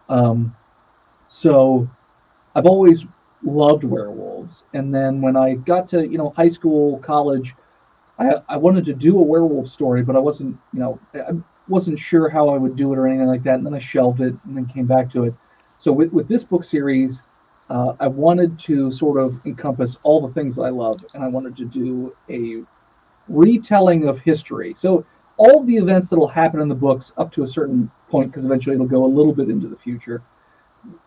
Um, so I've always loved werewolves, and then when I got to you know high school, college, I I wanted to do a werewolf story, but I wasn't you know I wasn't sure how I would do it or anything like that, and then I shelved it and then came back to it. So with with this book series uh, I wanted to sort of encompass all the things that I love, and I wanted to do a retelling of history. So all the events that will happen in the books up to a certain point, because eventually it'll go a little bit into the future,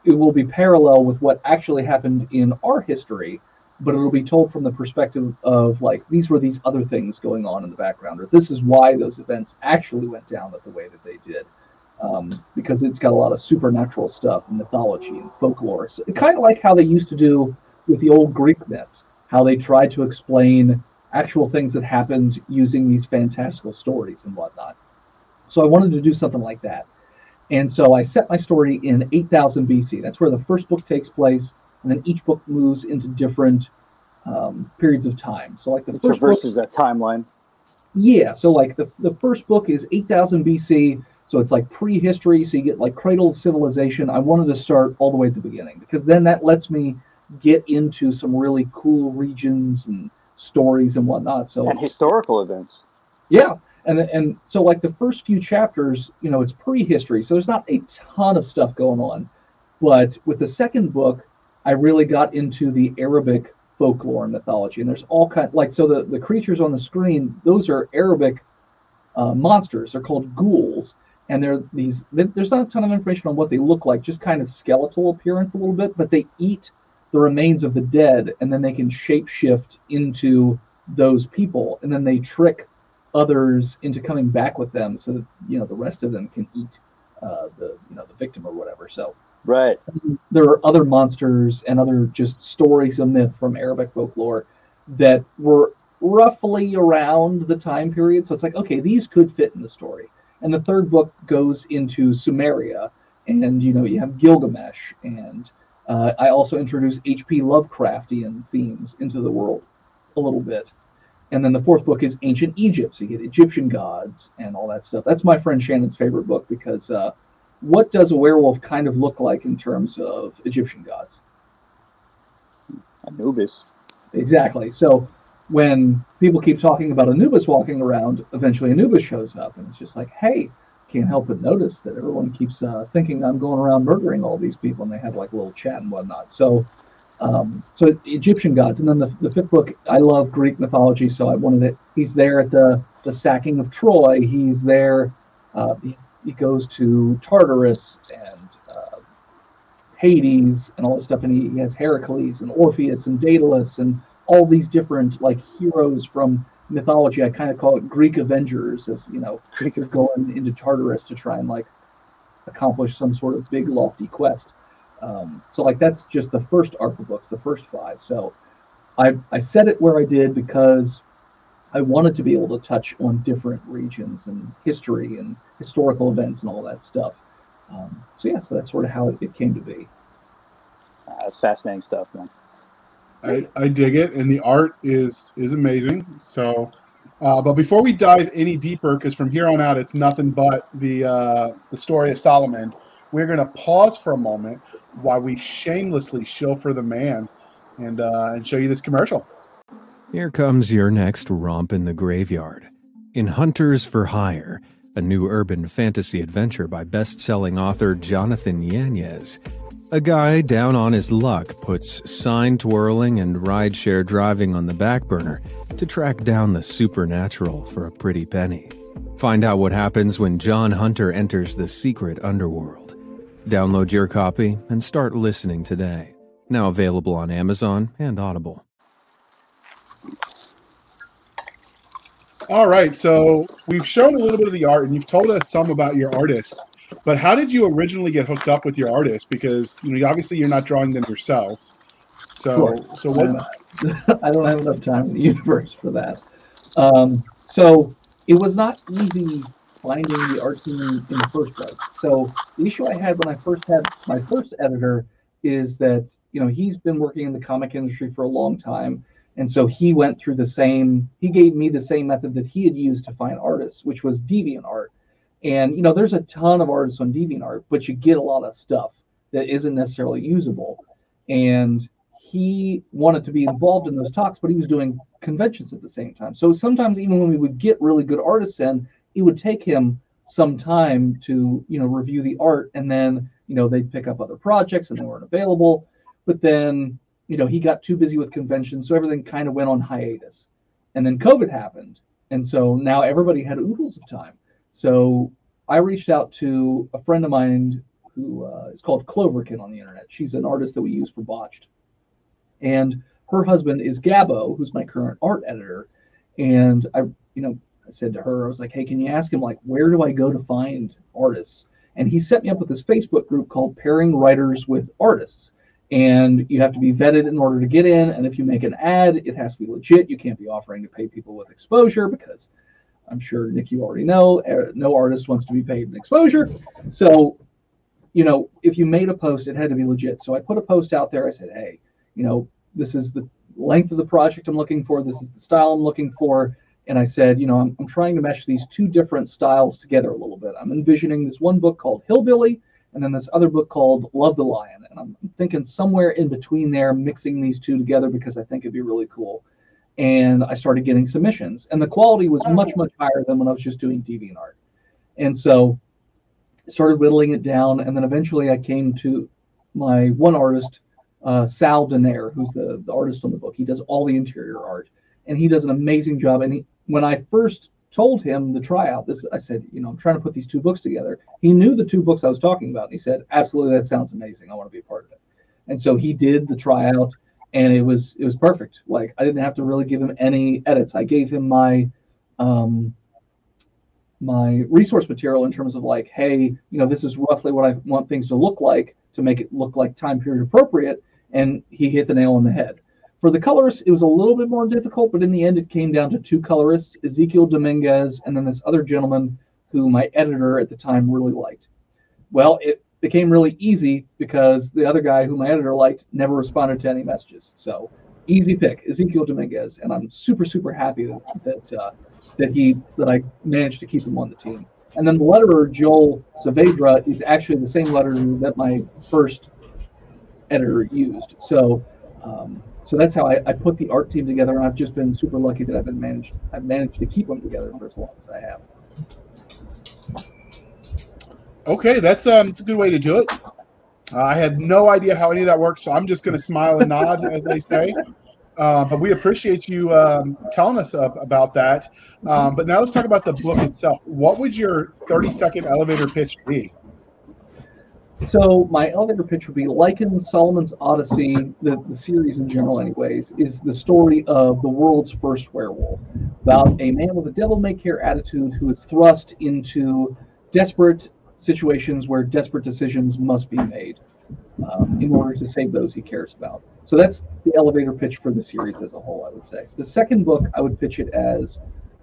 it will be parallel with what actually happened in our history, but it'll be told from the perspective of like these were these other things going on in the background, or this is why those events actually went down the way that they did. Um, because it's got a lot of supernatural stuff and mythology and folklore. So, kind of like how they used to do with the old Greek myths, how they tried to explain actual things that happened using these fantastical stories and whatnot. So I wanted to do something like that. And so I set my story in 8000 BC. That's where the first book takes place, and then each book moves into different um, periods of time. So like the It first traverses book, that timeline. yeah. So like the the first book is 8000 BC. So it's like prehistory. So you get like cradle of civilization. I wanted to start all the way at the beginning because then that lets me get into some really cool regions and stories and whatnot. So and historical events. yeah, and and so like the first few chapters, you know, it's prehistory, so there's not a ton of stuff going on. But with the second book, I really got into the Arabic folklore and mythology, and there's all kind like so the the creatures on the screen, those are Arabic uh, monsters. They're called ghouls, and they're these. there- There's not a ton of information on what they look like, just kind of skeletal appearance a little bit, but they eat the remains of the dead, and then they can shapeshift into those people, and then they trick others into coming back with them so that you know the rest of them can eat uh, the you know the victim or whatever so Right. there are other monsters and other just stories of myth from arabic folklore that were roughly around the time period so it's like okay these could fit in the story and the third book goes into sumeria and you know you have gilgamesh and uh, i also introduce hp lovecraftian themes into the world a little bit and then the fourth book is ancient Egypt. So you get Egyptian gods and all that stuff. That's my friend Shannon's favorite book because uh, what does a werewolf kind of look like in terms of Egyptian gods? Anubis. Exactly. So when people keep talking about Anubis walking around, eventually Anubis shows up, and it's just like, hey, can't help but notice that everyone keeps uh, thinking I'm going around murdering all these people, and they have like a little chat and whatnot. So, um, so Egyptian gods, and then the, the fifth book, I love Greek mythology, so I wanted it. He's there at the the sacking of Troy. He's there. Uh, he, he goes to Tartarus and uh, Hades and all this stuff, and he, he has Heracles and Orpheus and Daedalus and all these different like heroes from mythology. I kind of call it Greek Avengers, as you know, they're going into Tartarus to try and like accomplish some sort of big lofty quest. Um, so like that's just the first of books, the first five. So I I set it where I did because I wanted to be able to touch on different regions and history and historical events and all that stuff. Um, so yeah, so that's sort of how it, it came to be. Uh, that's fascinating stuff, man. I, I dig it, and the art is is amazing. So, uh, but before we dive any deeper, because from here on out it's nothing but the uh, the story of Solomon, we're going to pause for a moment while we shamelessly show for the man, and uh, and show you this commercial. Here comes your next romp in the graveyard. In Hunters for Hire, a new urban fantasy adventure by best selling author Jonathan Yanez. A guy down on his luck puts sign twirling and rideshare driving on the back burner to track down the supernatural for a pretty penny. Find out what happens when John Hunter enters the secret underworld. Download your copy and start listening today. Now available on Amazon and Audible. All right, so we've shown a little bit of the art, and you've told us some about your artist. But how did you originally get hooked up with your artist? Because you know, obviously, you're not drawing them yourself. So, Sure. so what? <laughs> I don't have enough time in the universe for that. Um, so it was not easy finding the art team in the first place. So the issue I had when I first had my first editor is that you know he's been working in the comic industry for a long time, and so he went through the same. He gave me the same method that he had used to find artists, which was deviant art. And you know, there's a ton of artists on DeviantArt, but you get a lot of stuff that isn't necessarily usable. And he wanted to be involved in those talks, but he was doing conventions at the same time. So sometimes, even when we would get really good artists in, it would take him some time to, you know, review the art, and then, you know, they'd pick up other projects and they weren't available. But then, you know, he got too busy with conventions, so everything kind of went on hiatus. And then COVID happened, and so now everybody had oodles of time. So I reached out to a friend of mine who uh, is called Cloverkin on the internet. She's an artist that we use for Botched. And her husband is Gabo, who's my current art editor, and I, you know, I said to her, I was like, hey, can you ask him like where do I go to find artists? And he set me up with this Facebook group called Pairing Writers with Artists. And you have to be vetted in order to get in. And if you make an ad, it has to be legit. You can't be offering to pay people with exposure because I'm sure Nick, you already know, uh, no artist wants to be paid in exposure. So, you know, if you made a post, it had to be legit. So I put a post out there. I said, hey, you know, this is the length of the project I'm looking for. This is the style I'm looking for. And I said, you know, I'm, I'm trying to mesh these two different styles together a little bit. I'm envisioning this one book called Hillbilly and then this other book called Love the Lion. And I'm thinking somewhere in between there, mixing these two together because I think it'd be really cool and I started getting submissions. And the quality was much, much higher than when I was just doing DeviantArt. And so I started whittling it down. And then eventually I came to my one artist, uh, Sal Denaire, who's the, the artist on the book. He does all the interior art and he does an amazing job. And he, when I first told him the tryout, this I said, you know, I'm trying to put these two books together. He knew the two books I was talking about. And he said, absolutely, that sounds amazing. I want to be a part of it. And so he did the tryout and it was it was perfect. Like I didn't have to really give him any edits. I gave him my um, my resource material in terms of like, hey, you know, this is roughly what I want things to look like to make it look like time period appropriate, and he hit the nail on the head. For the colorists, it was a little bit more difficult, but in the end, it came down to two colorists, Ezekiel Dominguez, and then this other gentleman who my editor at the time really liked. Well, it became really easy because the other guy who my editor liked never responded to any messages. So easy pick, Ezekiel Dominguez, and I'm super super happy that that, uh, that he that I managed to keep him on the team. And then the letterer Joel Saavedra is actually the same letterer that my first editor used. So um, so that's how I, I put the art team together, and I've just been super lucky that I've been managed I've managed to keep them together for as long as I have. Okay, that's um, that's a good way to do it. Uh, I had no idea how any of that works, so I'm just going to smile and nod, as they say. Uh, but we appreciate you um, telling us uh, about that. Um, but now let's talk about the book itself. What would your 30 second elevator pitch be? So my elevator pitch would be Lycan Solomon's Odyssey, the, the series in general, anyways, is the story of the world's first werewolf, about a man with a devil may care attitude who is thrust into desperate situations where desperate decisions must be made um, in order to save those he cares about. So that's the elevator pitch for the series as a whole, I would say. The second book, I would pitch it as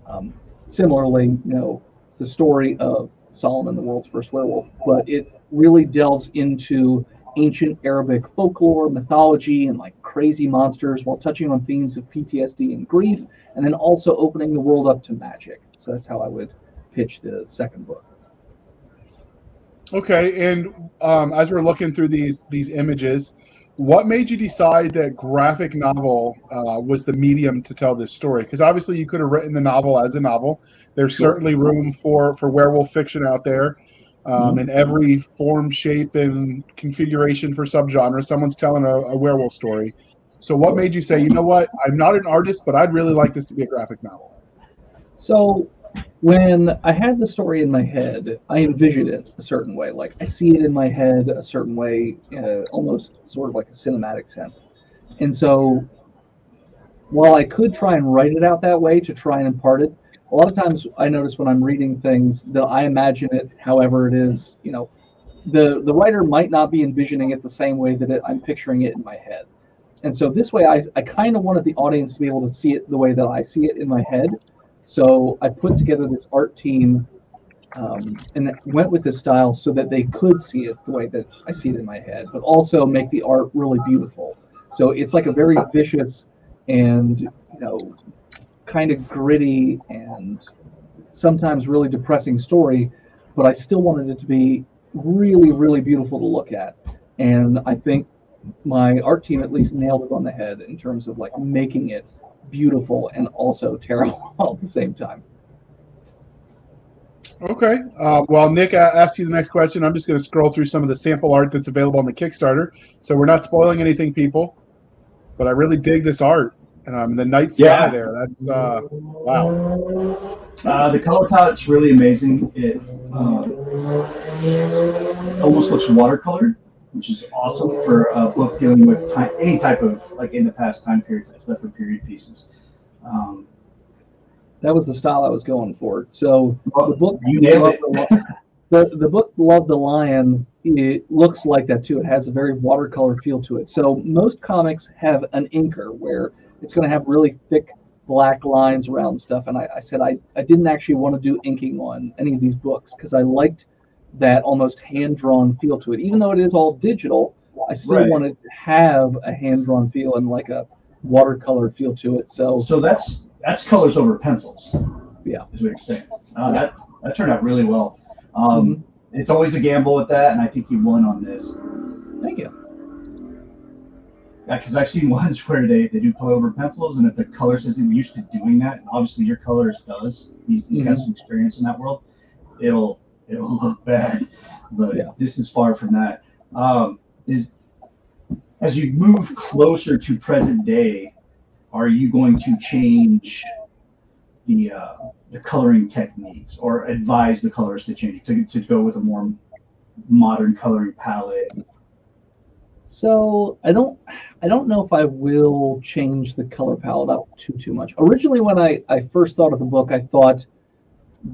um, similarly, you know, it's the story of Solomon, the world's first werewolf, but it really delves into ancient Arabic folklore, mythology, and like crazy monsters while touching on themes of PTSD and grief, and then also opening the world up to magic. So that's how I would pitch the second book. Okay, and um, as we're looking through these these images, what made you decide that graphic novel uh, was the medium to tell this story? Because obviously you could have written the novel as a novel. There's sure. certainly room for for werewolf fiction out there, um, mm-hmm. in every form, shape, and configuration for subgenre. Someone's telling a, a werewolf story. So, what made you say, you know what? I'm not an artist, but I'd really like this to be a graphic novel. So when I had the story in my head, I envisioned it a certain way. Like I see it in my head a certain way, uh, almost sort of like a cinematic sense. And so, while I could try and write it out that way to try and impart it, a lot of times I notice when I'm reading things that I imagine it however it is. You know, the the writer might not be envisioning it the same way that it, I'm picturing it in my head. And so this way, I, I kind of wanted the audience to be able to see it the way that I see it in my head so I put together this art team um, and went with this style so that they could see it the way that I see it in my head, but also make the art really beautiful. So it's like a very vicious and you know kind of gritty and sometimes really depressing story, but I still wanted it to be really, really beautiful to look at. And I think my art team at least nailed it on the head in terms of like making it beautiful and also terrible <laughs> all at the same time. Okay. Uh, well, Nick I asked you the next question. I'm just going to scroll through some of the sample art that's available on the Kickstarter. So we're not spoiling anything, people. But I really dig this art. Um, the night sky yeah. there. That's uh, wow. Uh, the color palette's really amazing. It uh, almost looks watercolor, which is awesome for a book dealing with time, any type of like in the past time period, like left period pieces. Um, That was the style I was going for. So well, the book you nailed the, the the book Love the Lion it looks like that too. It has a very watercolor feel to it. So most comics have an inker where it's going to have really thick black lines around stuff. And I, I said I, I didn't actually want to do inking on any of these books because I liked that almost hand drawn feel to it. Even though it is all digital, I still Right. wanted to have a hand drawn feel and like a watercolor feel to it. So So that's that's colors over pencils. Yeah. is what you're saying. Uh, That that turned out really well. Um, Mhm. It's always a gamble with that, and I think you won on this. thank you. Yeah, because I've seen <laughs> ones where they, they do color over pencils, and if the colorist isn't used to doing that, and obviously your colorist does, he's, he's got Mhm. some experience in that world, it'll it'll look bad. But Yeah. this is far from that. Um, is as you move closer to present day, are you going to change the uh, the coloring techniques, or advise the colors to change to, to go with a more modern coloring palette? So I don't I don't know if I will change the color palette up too too much. Originally when I, I first thought of the book, I thought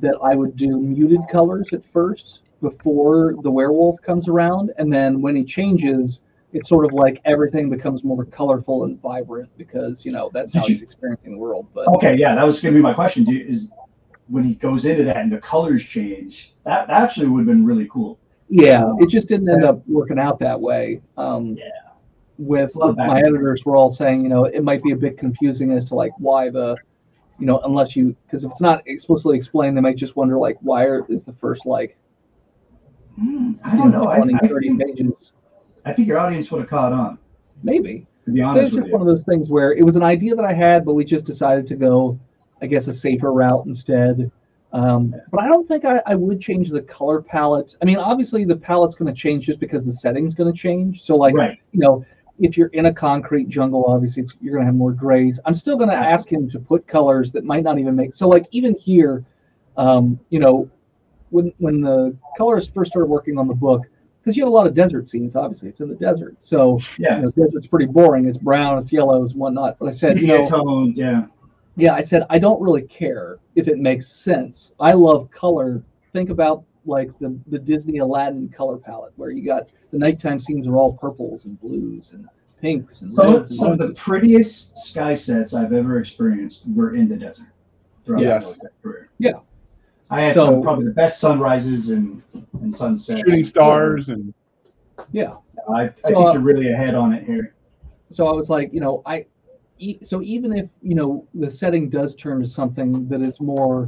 that I would do muted colors at first before the werewolf comes around, and then when he changes, it's sort of like everything becomes more colorful and vibrant because you know that's how he's experiencing the world. But Okay, yeah, that was going to be my question. Do, is when he goes into that and the colors change, that, actually would have been really cool. Yeah, it just didn't end up working out that way. Um, Yeah. With, It's a lot of with my editors, were all saying, you know, it might be a bit confusing as to like why the, you know, unless you, because if it's not explicitly explained, they might just wonder like why are, is the first like Hmm, I don't know. I, 20, I, 30 think, pages, I think your audience would have caught on, maybe. to be honest, So it's just one of those things where it was an idea that I had, but we just decided to go, I guess, a safer route instead. Um, but I don't think I, I would change the color palette. I mean, obviously the palette's going to change just because the setting's going to change. So like, right. you know, if you're in a concrete jungle, obviously it's, you're going to have more grays. I'm still going to ask him to put colors that might not even make. So like even here, um, you know, when when the colorist first started working on the book, because you have a lot of desert scenes. Obviously, it's in the desert, so Yeah. you know, desert's pretty boring. It's brown, it's yellows, whatnot. But I said, you know, tone, yeah. yeah, I said I don't really care if it makes sense. I love color. Think about like the the Disney Aladdin color palette, where you got the nighttime scenes are all purples and blues and pinks and Some, reds. some of the prettiest sky sets I've ever experienced were in the desert. throughout Yes. military career. Yeah. I had So- some probably the best sunrises and, and sunsets. Shooting stars and yeah. I, I So, think uh, you're really ahead on it here. so I was like, you know, I, e- so even if you know the setting does turn to something that is more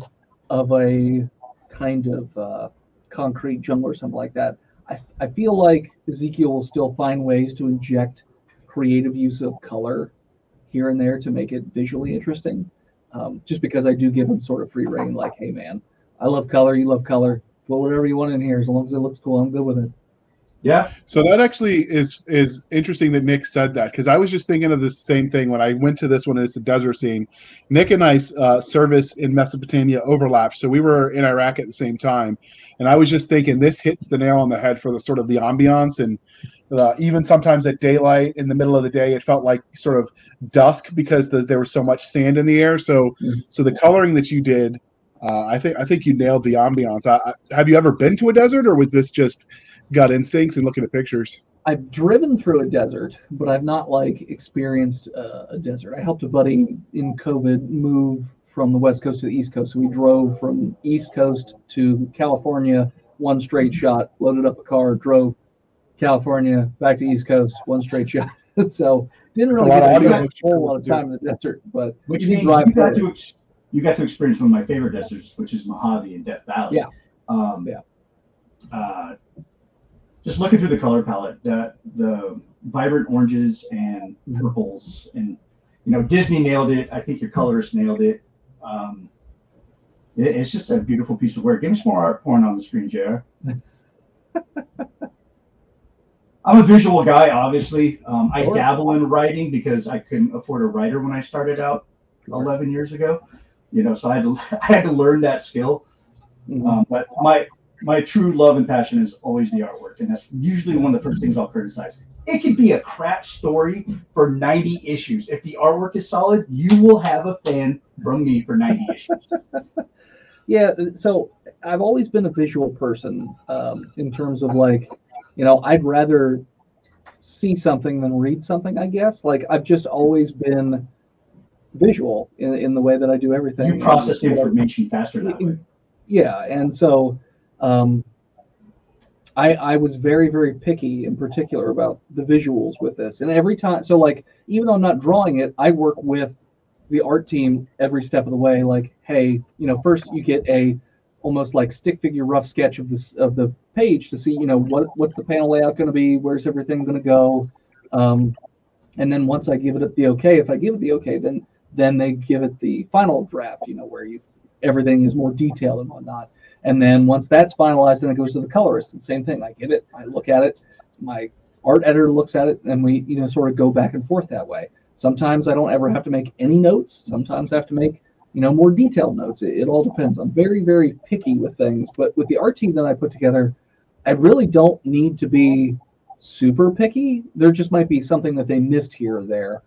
of a kind of uh, concrete jungle or something like that, I, I feel like Ezekiel will still find ways to inject creative use of color here and there to make it visually interesting. Um, just because I do give him sort of free reign, like, hey man, I love color, you love color, put whatever you want in here as long as it looks cool, I'm good with it. Yeah. So that actually is is interesting that Nick said that because I was just thinking of the same thing when I went to this one. It's a desert scene. Nick and I's uh, service in Mesopotamia overlapped, so we were in Iraq at the same time, and I was just thinking this hits the nail on the head for the sort of the ambiance and uh, even sometimes at daylight in the middle of the day, it felt like sort of dusk because the, there was so much sand in the air. So Mhm. so the coloring that you did. Uh, I think I think you nailed the ambiance. I, I, have you ever been to a desert, or was this just gut instincts and looking at pictures? I've driven through a desert, but I've not like experienced uh, a desert. I helped a buddy in COVID move from the west coast to the east coast. So we drove from east coast to California, one straight shot, loaded up a car, drove California back to east coast, one straight shot. <laughs> so didn't That's a really lot get of to audio a whole lot of time in the desert, but Which you means drive you got through to ex- you got to experience one of my favorite deserts, which is Mojave and Death Valley. Yeah. Um, Yeah. Uh, just looking through the color palette, the the vibrant oranges and purples, and you know Disney nailed it. I think your colorist nailed it. Um, it- it's just a beautiful piece of work. Give me some more art porn on the screen, JR. <laughs> I'm a visual guy, obviously. Um, I Sure. dabble in writing because I couldn't afford a writer when I started out 11 years ago. You know, so I had to <laughs> I had to learn that skill. Mhm. Um, but my my true love and passion is always the artwork, and that's usually one of the first things I'll criticize. It could be a crap story for 90 issues. If the artwork is solid, you will have a fan from me for 90 issues. <laughs> Yeah, so I've always been a visual person um, in terms of like, you know, I'd rather see something than read something, I guess. Like, I've just always been visual in, in the way that I do everything. You process information faster that way. yeah, and so um, I I was very very picky in particular about the visuals with this, and every time, so like even though I'm not drawing it, I work with the art team every step of the way. Like, hey, you know, first you get a almost like stick figure rough sketch of this of the page to see, you know, what what's the panel layout going to be, where's everything going to go, um, and then once I give it the okay, if I give it the okay, then then they give it the final draft, you know, where you everything is more detailed and whatnot. And then once that's finalized, then it goes to the colorist. And same thing, I get it, I look at it, my art editor looks at it, and we, you know, sort of go back and forth that way. Sometimes I don't ever have to make any notes. Sometimes I have to make, you know, more detailed notes. It, it all depends. I'm very, very picky with things. But with the art team that I put together, I really don't need to be super picky. There just might be something that they missed here or there.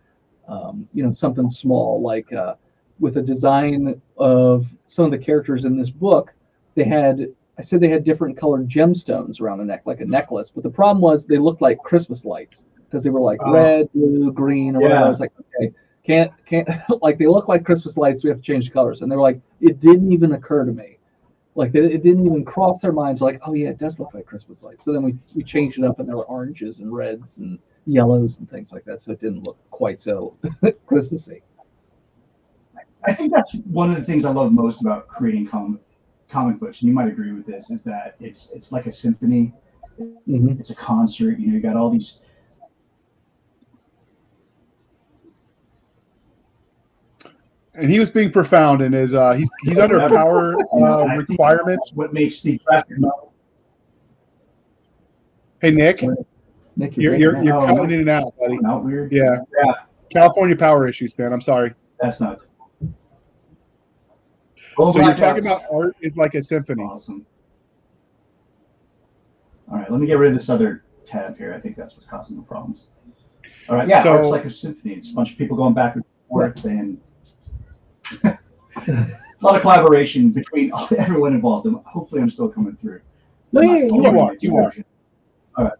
Um, you know, something small like uh, with a design of some of the characters in this book, they had I said they had different colored gemstones around the neck, like a necklace. But the problem was they looked like Christmas lights because they were like Oh. red, blue, green, or whatever. Yeah. I was like, okay, can't can't <laughs> like they look like Christmas lights. We have to change the colors. And they were like, it didn't even occur to me. Like they, it didn't even cross their minds. Like, oh yeah, it does look like Christmas lights. So then we we changed it up, and there were oranges and reds and yellows and things like that. So it didn't look quite so <laughs> Christmassy. I think that's one of the things I love most about creating comic comic books, and you might agree with this, is that it's it's like a symphony, hmm it's a concert. You know, you got all these. And he was being profound in his. Uh, he's he's under power uh, requirements. What makes the graphic novel? Hey Nick, Nick, you're you're, you're, you're Oh. cutting in and out, buddy. Not weird. Yeah. Yeah. California power issues, man. I'm sorry. That's not. Go so you're talking about art is like a symphony. Awesome. All right, let me get rid of this other tab here. I think that's what's causing the problems. All right, yeah, So- art's like a symphony. It's a bunch of people going back and forth, and <laughs> a lot of collaboration between <laughs> everyone involved. And hopefully, I'm still coming through. No, You yeah. are, you are. All right.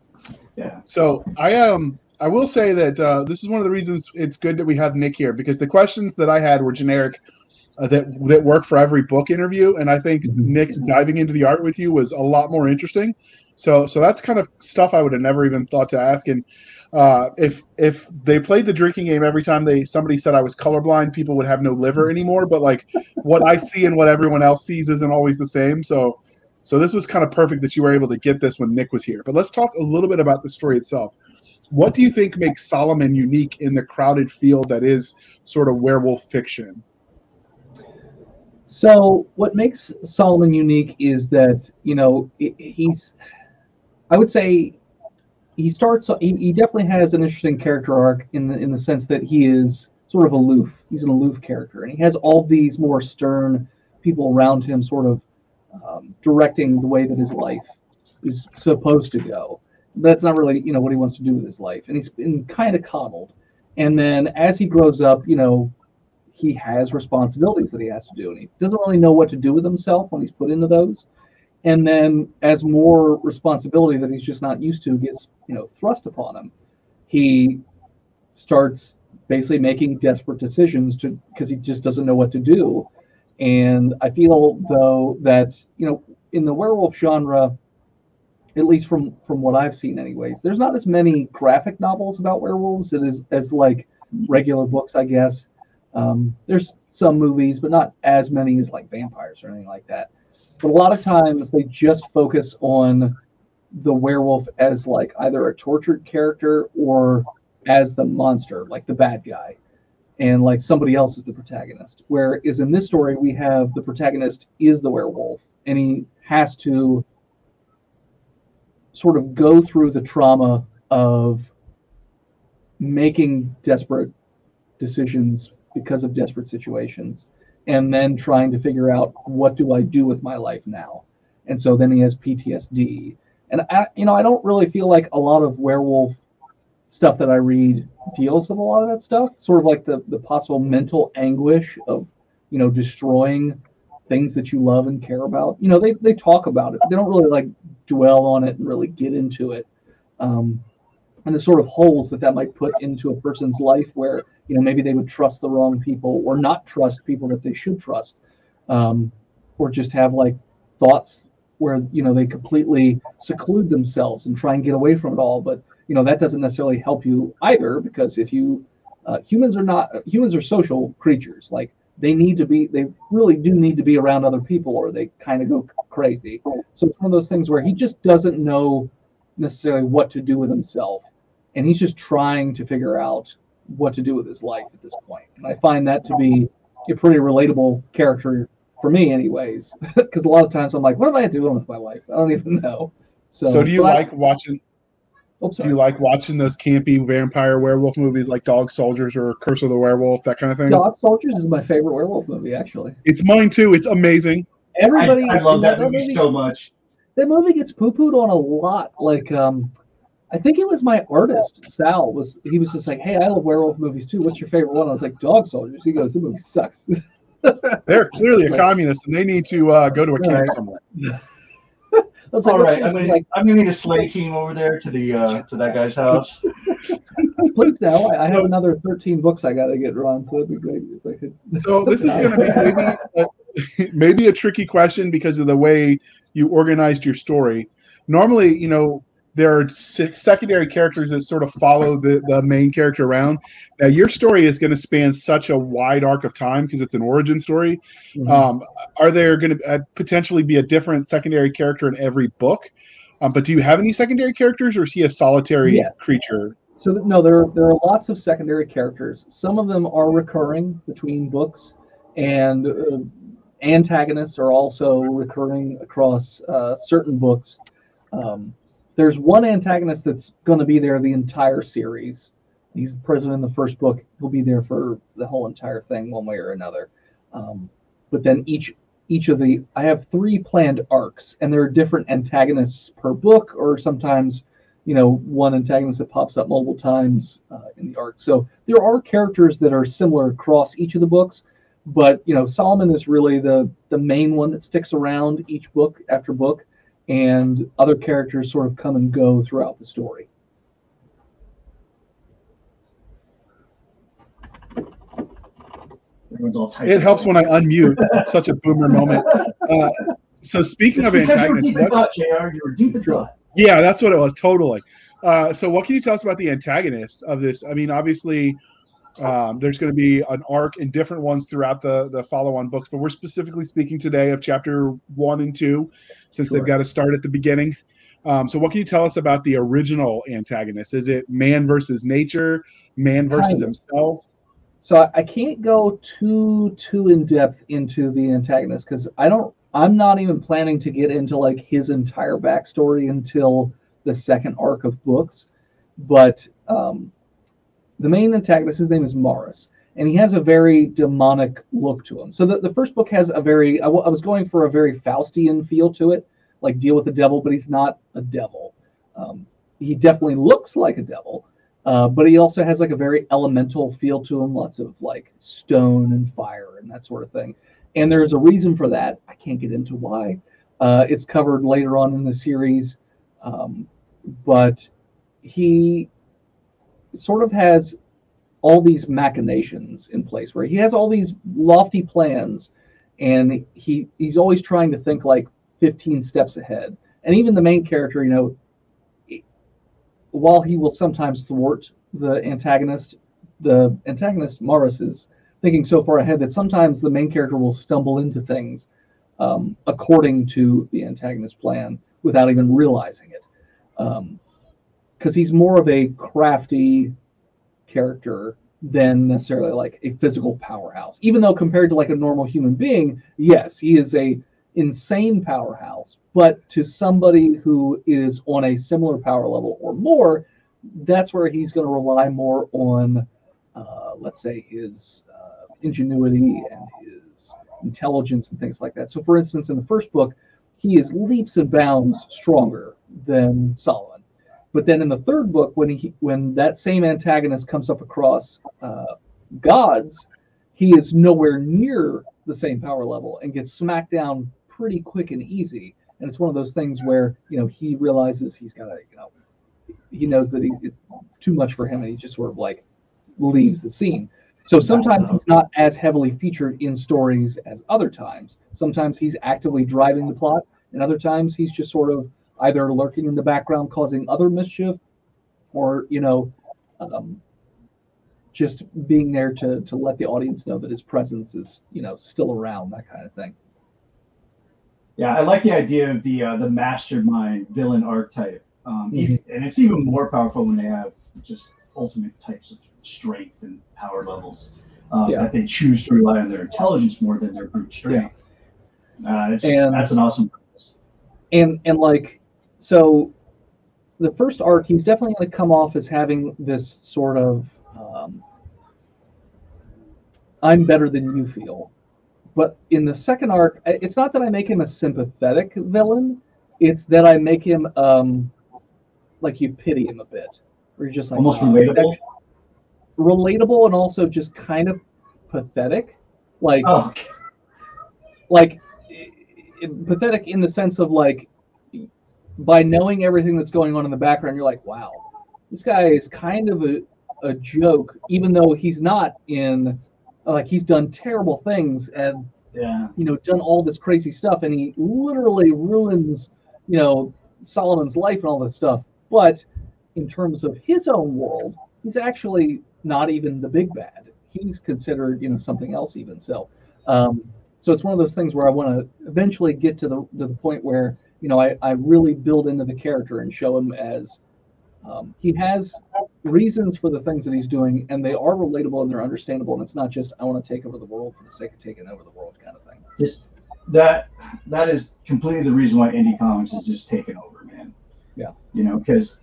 Yeah. So I um I will say that uh, this is one of the reasons it's good that we have Nick here because the questions that I had were generic uh, that that work for every book interview, and I think Mhm. Nick's diving into the art with you was a lot more interesting. So so that's kind of stuff I would have never even thought to ask. And uh, if if they played the drinking game every time they somebody said I was colorblind, people would have no liver anymore. But like what I see and what everyone else sees isn't always the same. So so this was kind of perfect that you were able to get this when Nick was here. But let's talk a little bit about the story itself. What do you think makes Solomon unique in the crowded field that is sort of werewolf fiction? So what makes Solomon unique is that you know he's, I would say, he starts. He, he definitely has an interesting character arc in the in the sense that he is sort of aloof. He's an aloof character, and he has all these more stern people around him, sort of um, directing the way that his life is supposed to go. That's not really you know what he wants to do with his life, and he's been kind of coddled. And then as he grows up, you know, he has responsibilities that he has to do, and he doesn't really know what to do with himself when he's put into those. And then, as more responsibility that he's just not used to gets, you know, thrust upon him, he starts basically making desperate decisions to because he just doesn't know what to do. And I feel though that you know, in the werewolf genre, at least from from what I've seen, anyways, there's not as many graphic novels about werewolves as as like regular books, I guess. Um, there's some movies, but not as many as like vampires or anything like that. But a lot of times they just focus on the werewolf as like either a tortured character or as the monster, like the bad guy, and like somebody else is the protagonist. Whereas in this story, we have the protagonist is the werewolf, and he has to sort of go through the trauma of making desperate decisions because of desperate situations and then trying to figure out what do I do with my life now. and so then he has PTSD. And I, you know, I don't really feel like a lot of werewolf stuff that I read deals with a lot of that stuff. Sort of like the the possible mental anguish of, you know, destroying things that you love and care about. You know, they they talk about it. They don't really like dwell on it and really get into it. Um, and the sort of holes that that might put into a person's life where you know maybe they would trust the wrong people or not trust people that they should trust um, or just have like thoughts where you know they completely seclude themselves and try and get away from it all. But you know that doesn't necessarily help you either because if you uh, humans are not humans are social creatures. Like they need to be they really do need to be around other people or they kind of go crazy. So it's one of those things where he just doesn't know necessarily what to do with himself. And he's just trying to figure out what to do with his life at this point. And I find that to be a pretty relatable character for me, anyways, <laughs> because a lot of times I'm like, what am I doing with my life? I don't even know. So, so do you like I, watching? Oh, do you like watching those campy vampire werewolf movies like Dog Soldiers or Curse of the Werewolf, that kind of thing? Dog Soldiers is my favorite werewolf movie, actually. It's mine too. It's amazing. Everybody, I, I love that movie, movie so much. That movie gets poo pooed on a lot. Like, um, I think it was my artist Sal was he was just like, "Hey, I love werewolf movies too. What's your favorite one?" I was like, "Dog Soldiers." He goes, "The movie sucks." <laughs> They're clearly a communist, and they need to uh, go to a camp right. somewhere. <laughs> Like, All right, I'm gonna, like, I'm gonna need a sleigh team over there to the uh, to that guy's house. <laughs> Please now, I, I have another 13 books I gotta get Ron, so it'd be great if I could. So this is gonna be maybe a, maybe a tricky question because of the way you organized your story. Normally, you know, there are secondary characters that sort of follow the, the main character around. Now, your story is going to span such a wide arc of time because it's an origin story. Mm-hmm. Um, are there going to uh, potentially be a different secondary character in every book? Um, but do you have any secondary characters, or is he a solitary yes. creature? So no, there there are lots of secondary characters. Some of them are recurring between books, and uh, antagonists are also recurring across uh, certain books. Um, there's one antagonist that's going to be there the entire series. He's present in the first book. He'll be there for the whole entire thing, one way or another. Um, but then each each of the I have three planned arcs, and there are different antagonists per book, or sometimes you know one antagonist that pops up multiple times uh, in the arc. So there are characters that are similar across each of the books, but you know Solomon is really the the main one that sticks around each book after book and other characters sort of come and go throughout the story. It helps when I unmute. Such a boomer moment. <laughs> Uh, so speaking of antagonists, what, thought, JR, you were deep in thought. Yeah, that's what it was. Totally. Uh, so what can you tell us about the antagonist of this? I mean, obviously, um, there's going to be an arc in different ones throughout the the follow-on books, but we're specifically speaking today of chapter one and two, since sure. they've got to start at the beginning. Um, so, what can you tell us about the original antagonist? Is it man versus nature, man versus himself? So, I can't go too too in depth into the antagonist because I don't. I'm not even planning to get into like his entire backstory until the second arc of books. But um, the main antagonist, his name is Morris, and he has a very demonic look to him. So the, the first book has a very, I, w- I was going for a very Faustian feel to it, like deal with the devil, but he's not a devil. Um, he definitely looks like a devil, uh, but he also has like a very elemental feel to him, lots of like stone and fire and that sort of thing. And there's a reason for that. I can't get into why. Uh, it's covered later on in the series, um, but he sort of has all these machinations in place where he has all these lofty plans and he he's always trying to think like 15 steps ahead. And even the main character you know while he will sometimes thwart the antagonist the antagonist morris is thinking so far ahead that sometimes the main character will stumble into things um, according to the antagonist plan without even realizing it. Um, because he's more of a crafty character than necessarily like a physical powerhouse. Even though compared to like a normal human being, yes, he is a insane powerhouse, but to somebody who is on a similar power level or more, that's where he's going to rely more on, uh, let's say, his uh, ingenuity and his intelligence and things like that. So, for instance, in the first book, he is leaps and bounds stronger than Solomon. But then in the third book, when he when that same antagonist comes up across uh, gods, he is nowhere near the same power level and gets smacked down pretty quick and easy. And it's one of those things where you know he realizes he's got to you know he knows that he, it's too much for him and he just sort of like leaves the scene. So sometimes he's not as heavily featured in stories as other times. Sometimes he's actively driving the plot, and other times he's just sort of either lurking in the background causing other mischief, or you know, um, just being there to to let the audience know that his presence is you know still around, that kind of thing. Yeah, I like the idea of the uh, the mastermind villain archetype, um, Mhm. even, and it's even more powerful when they have just ultimate types of strength and power levels uh, Yeah. that they choose to rely on their intelligence more than their brute strength. Uh, it's, And- that's an awesome. and and like so the first arc he's definitely going to come off as having this sort of um, i'm better than you feel. But in the second arc it's not that i make him a sympathetic villain. It's that i make him um like you pity him a bit. Or you're just like Almost "Wow, relatable. relatable and also just kind of pathetic. Like Oh, like pathetic in the sense of like by knowing everything that's going on in the background you're like wow this guy is kind of a, a joke even though he's not in like he's done terrible things and yeah. you know done all this crazy stuff and he literally ruins you know solomon's life and all this stuff. But in terms of his own world he's actually not even the big bad. He's considered you know something else even. So um, so it's one of those things where i want to eventually get to the to the point where you know I, I really build into the character and show him as um, he has reasons for the things that he's doing and they are relatable and they're understandable and it's not just i want to take over the world for the sake of taking over the world kind of thing Just that that is completely the reason why indie comics is just taken over, man. Yeah. You know, because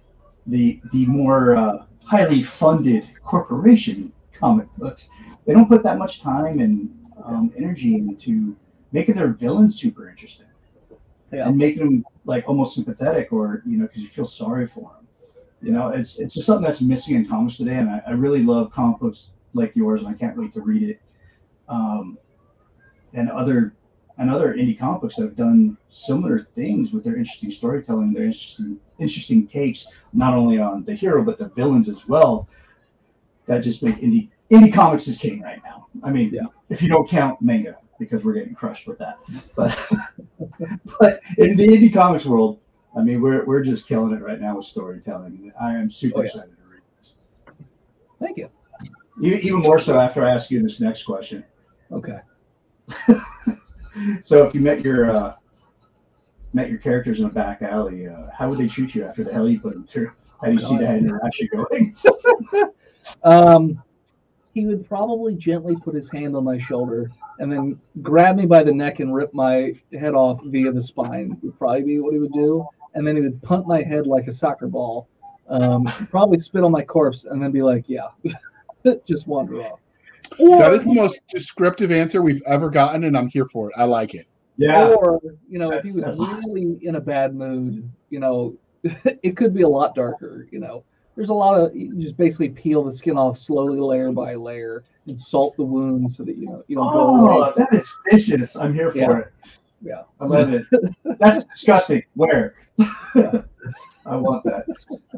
the the more uh, highly funded corporation comic books, they don't put that much time and um, energy into making their villains super interesting Yeah. and making them like almost sympathetic or you know because you feel sorry for them. You know, it's it's just something that's missing in comics today, and I, I really love comic books like yours, and I can't wait to read it. Um, and other and other indie comic books that have done similar things with their interesting storytelling, their interesting interesting takes, not only on the hero but the villains as well. That just make indie indie comics is king right now. I mean, Yeah. if you don't count manga, because we're getting crushed with that. But <laughs> but in the indie comics world, I mean, we're we're just killing it right now with storytelling. I am super Oh, yeah. excited to read this. thank you Even, even more so after I ask you this next question. okay <laughs> So if you met your uh, met your characters in a back alley, uh, how would they treat you after the hell you put them through? How do you see God. that interaction going? <laughs> Um, he would probably gently put his hand on my shoulder and then grab me by the neck and rip my head off via the spine. Would probably be what he would do, and then he would punt my head like a soccer ball. Um, probably spit on my corpse and then be like, "Yeah, <laughs> just wander off." That is the most descriptive answer we've ever gotten, and I'm here for it. I like it. Yeah, Or you know, if he was That's- that's- really in a bad mood, you know, <laughs> it could be a lot darker. You know, there's a lot of you just basically peel the skin off slowly, layer by layer, and salt the wounds so that you know you don't go oh, away. Oh, that is vicious. I'm here for Yeah. it. Yeah. I love it. That's disgusting. Where? Yeah. <laughs> I want that.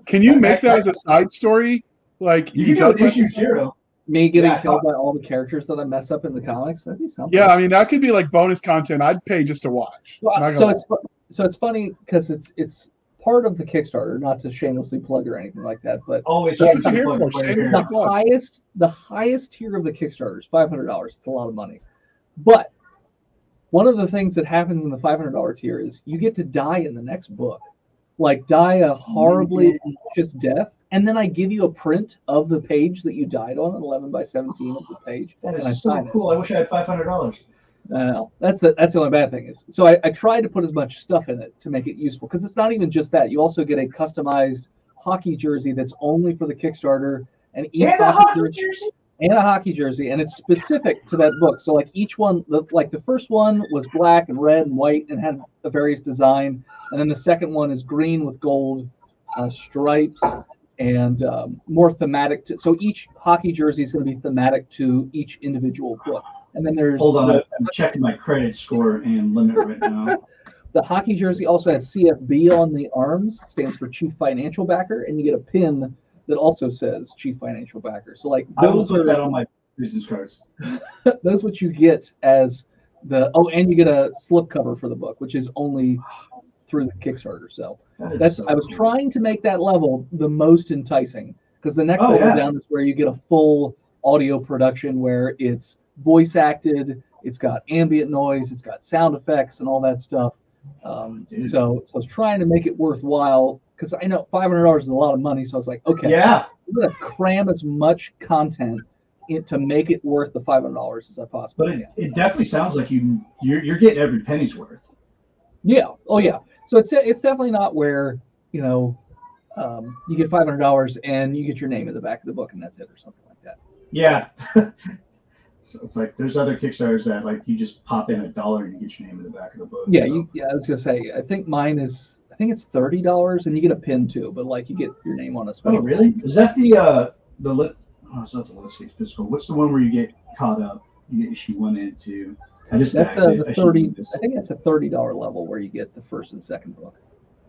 Can you make that as a side story? Like You he can do does it issue zero. Me getting Yeah, killed by all the characters that I mess up in the comics. That'd be something. Yeah, I mean that could be like bonus content. I'd pay just to watch. Well, so gonna it's fu- so it's funny because it's it's part of the Kickstarter, not to shamelessly plug or anything like that, but oh, Always. That's just what you're here for, player shameless here. the plug. highest the highest tier of the Kickstarter is five hundred dollars. It's a lot of money, but one of the things that happens in the five hundred dollar tier is you get to die in the next book, like die a horribly just death, and then I give you a print of the page that you died on, an eleven by seventeen of the page, That is so sign it. cool. I wish I had five hundred dollars. Know. That's the that's the only bad thing is. So I, I tried to put as much stuff in it to make it useful because it's not even just that. You also get a customized hockey jersey that's only for the Kickstarter, and each And a hockey hockey jersey, jersey. and a hockey jersey, and it's specific to that book. So like each one, the, like the first one was black and red and white and had a various design, and then the second one is green with gold uh, stripes and um, more thematic. To, so each hockey jersey is going to be thematic to each individual book. And then there's Hold on, the, I'm checking my credit score and limit right now. <laughs> the hockey jersey also has CFB on the arms, stands for Chief Financial Backer, and you get a pin that also says Chief Financial Backer. So like I will those put are that on my business cards. <laughs> those what you get as the oh, and you get a slip cover for the book, which is only <sighs> through the Kickstarter. So That that's so I was cool. trying to make that level the most enticing because the next Oh, level yeah. down is where you get a full audio production where it's voice acted, it's got ambient noise, it's got sound effects and all that stuff. Um, so, so I was trying to make it worthwhile because I know five hundred dollars is a lot of money. So I was like, okay, Yeah, I'm gonna cram as much content in to make it worth the five hundred dollars as I but possibly it, can. it definitely sounds like you you're, you're getting every penny's worth. Yeah. Oh yeah. So it's it's definitely not where you know um, you get five hundred dollars and you get your name in the back of the book and that's it or something like that. Yeah. <laughs> so it's like there's other Kickstarters that like you just pop in a dollar and you get your name in the back of the book. Yeah. so- You, yeah. I was gonna say I think mine is I think it's thirty dollars and you get a pin too, but like you get your name on a Oh special. really? Is that the uh the lit? Oh, it's not the Let's Get Physical. What's the one where you get caught up? You get issue one and two. I just That's bagged it. the I thirty. I think that's a thirty dollar level where you get the first and second book.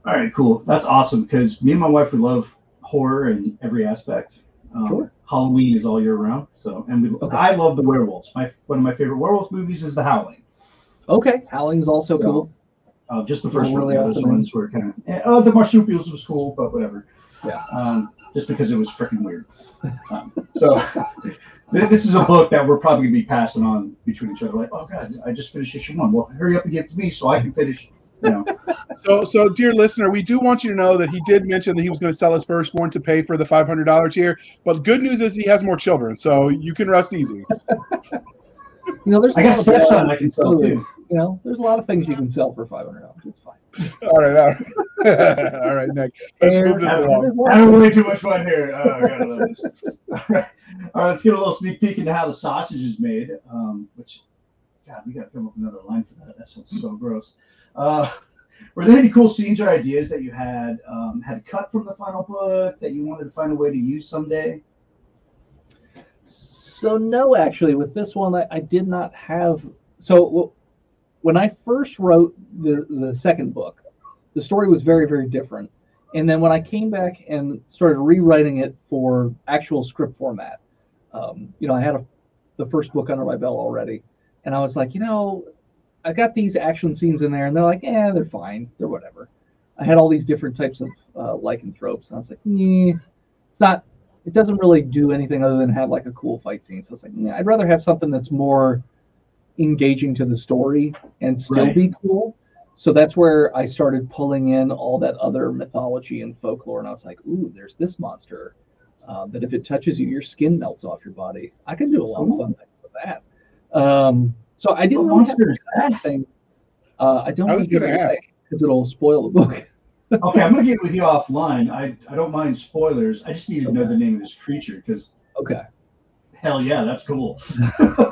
All right, cool. That's awesome because me and my wife we love horror in every aspect. Um, Sure. Halloween is all year round. So, and we Okay. I love the werewolves. My one of my favorite werewolf movies is The Howling. Okay. Howling's also So, cool. Uh, just the first one. really The awesome. ones were kind of. eh, Oh, the marsupials was cool, but whatever. Yeah. Um, just because it was freaking weird. Um, so. <laughs> This is a book that we're probably gonna be passing on between each other. Like, oh god, I just finished issue one. Well, hurry up and give it to me so I can finish. You know, So, so dear listener, we do want you to know that he did mention that he was going to sell his firstborn to pay for the five hundred dollars here. But good news is he has more children, so you can rest easy. You know, there's a I got lot of stepson I can sell too. You know, there's a lot of things you can sell for five hundred dollars. It's fine. All right, all right, <laughs> all right, Nick. Let's move this along. there's more- Having way too much fun here. Oh, I gotta love this. All right. All right, let's get a little sneak peek into how the sausage is made. Um, which, God, we gotta come up with another line for that. That sounds so gross. Uh, were there any cool scenes or ideas that you had um, had cut from the final book that you wanted to find a way to use someday? So no, actually, with this one, I, I did not have. So when I first wrote the the second book, the story was very very different. And then when I came back and started rewriting it for actual script format, um, you know, I had a, the first book under my belt already, and I was like, you know, I got these action scenes in there, and they're like, yeah, they're fine, they're whatever. I had all these different types of uh, lycanthropes, and I was like, yeah, it's not it doesn't really do anything other than have like a cool fight scene. So it's like, yeah, I'd rather have something that's more engaging to the story and still Right. be cool. So that's where I started pulling in all that other mythology and folklore, and I was like, ooh, there's this monster uh, that if it touches you, your skin melts off your body. I can do a lot of fun things with that. Um, so I didn't What really have monster is that? anything. Uh, I don't I was going to ask. because it'll spoil the book. <laughs> Okay, I'm gonna get with you offline. I, I don't mind spoilers. I just need to know the name of this creature because Okay. hell yeah, that's cool.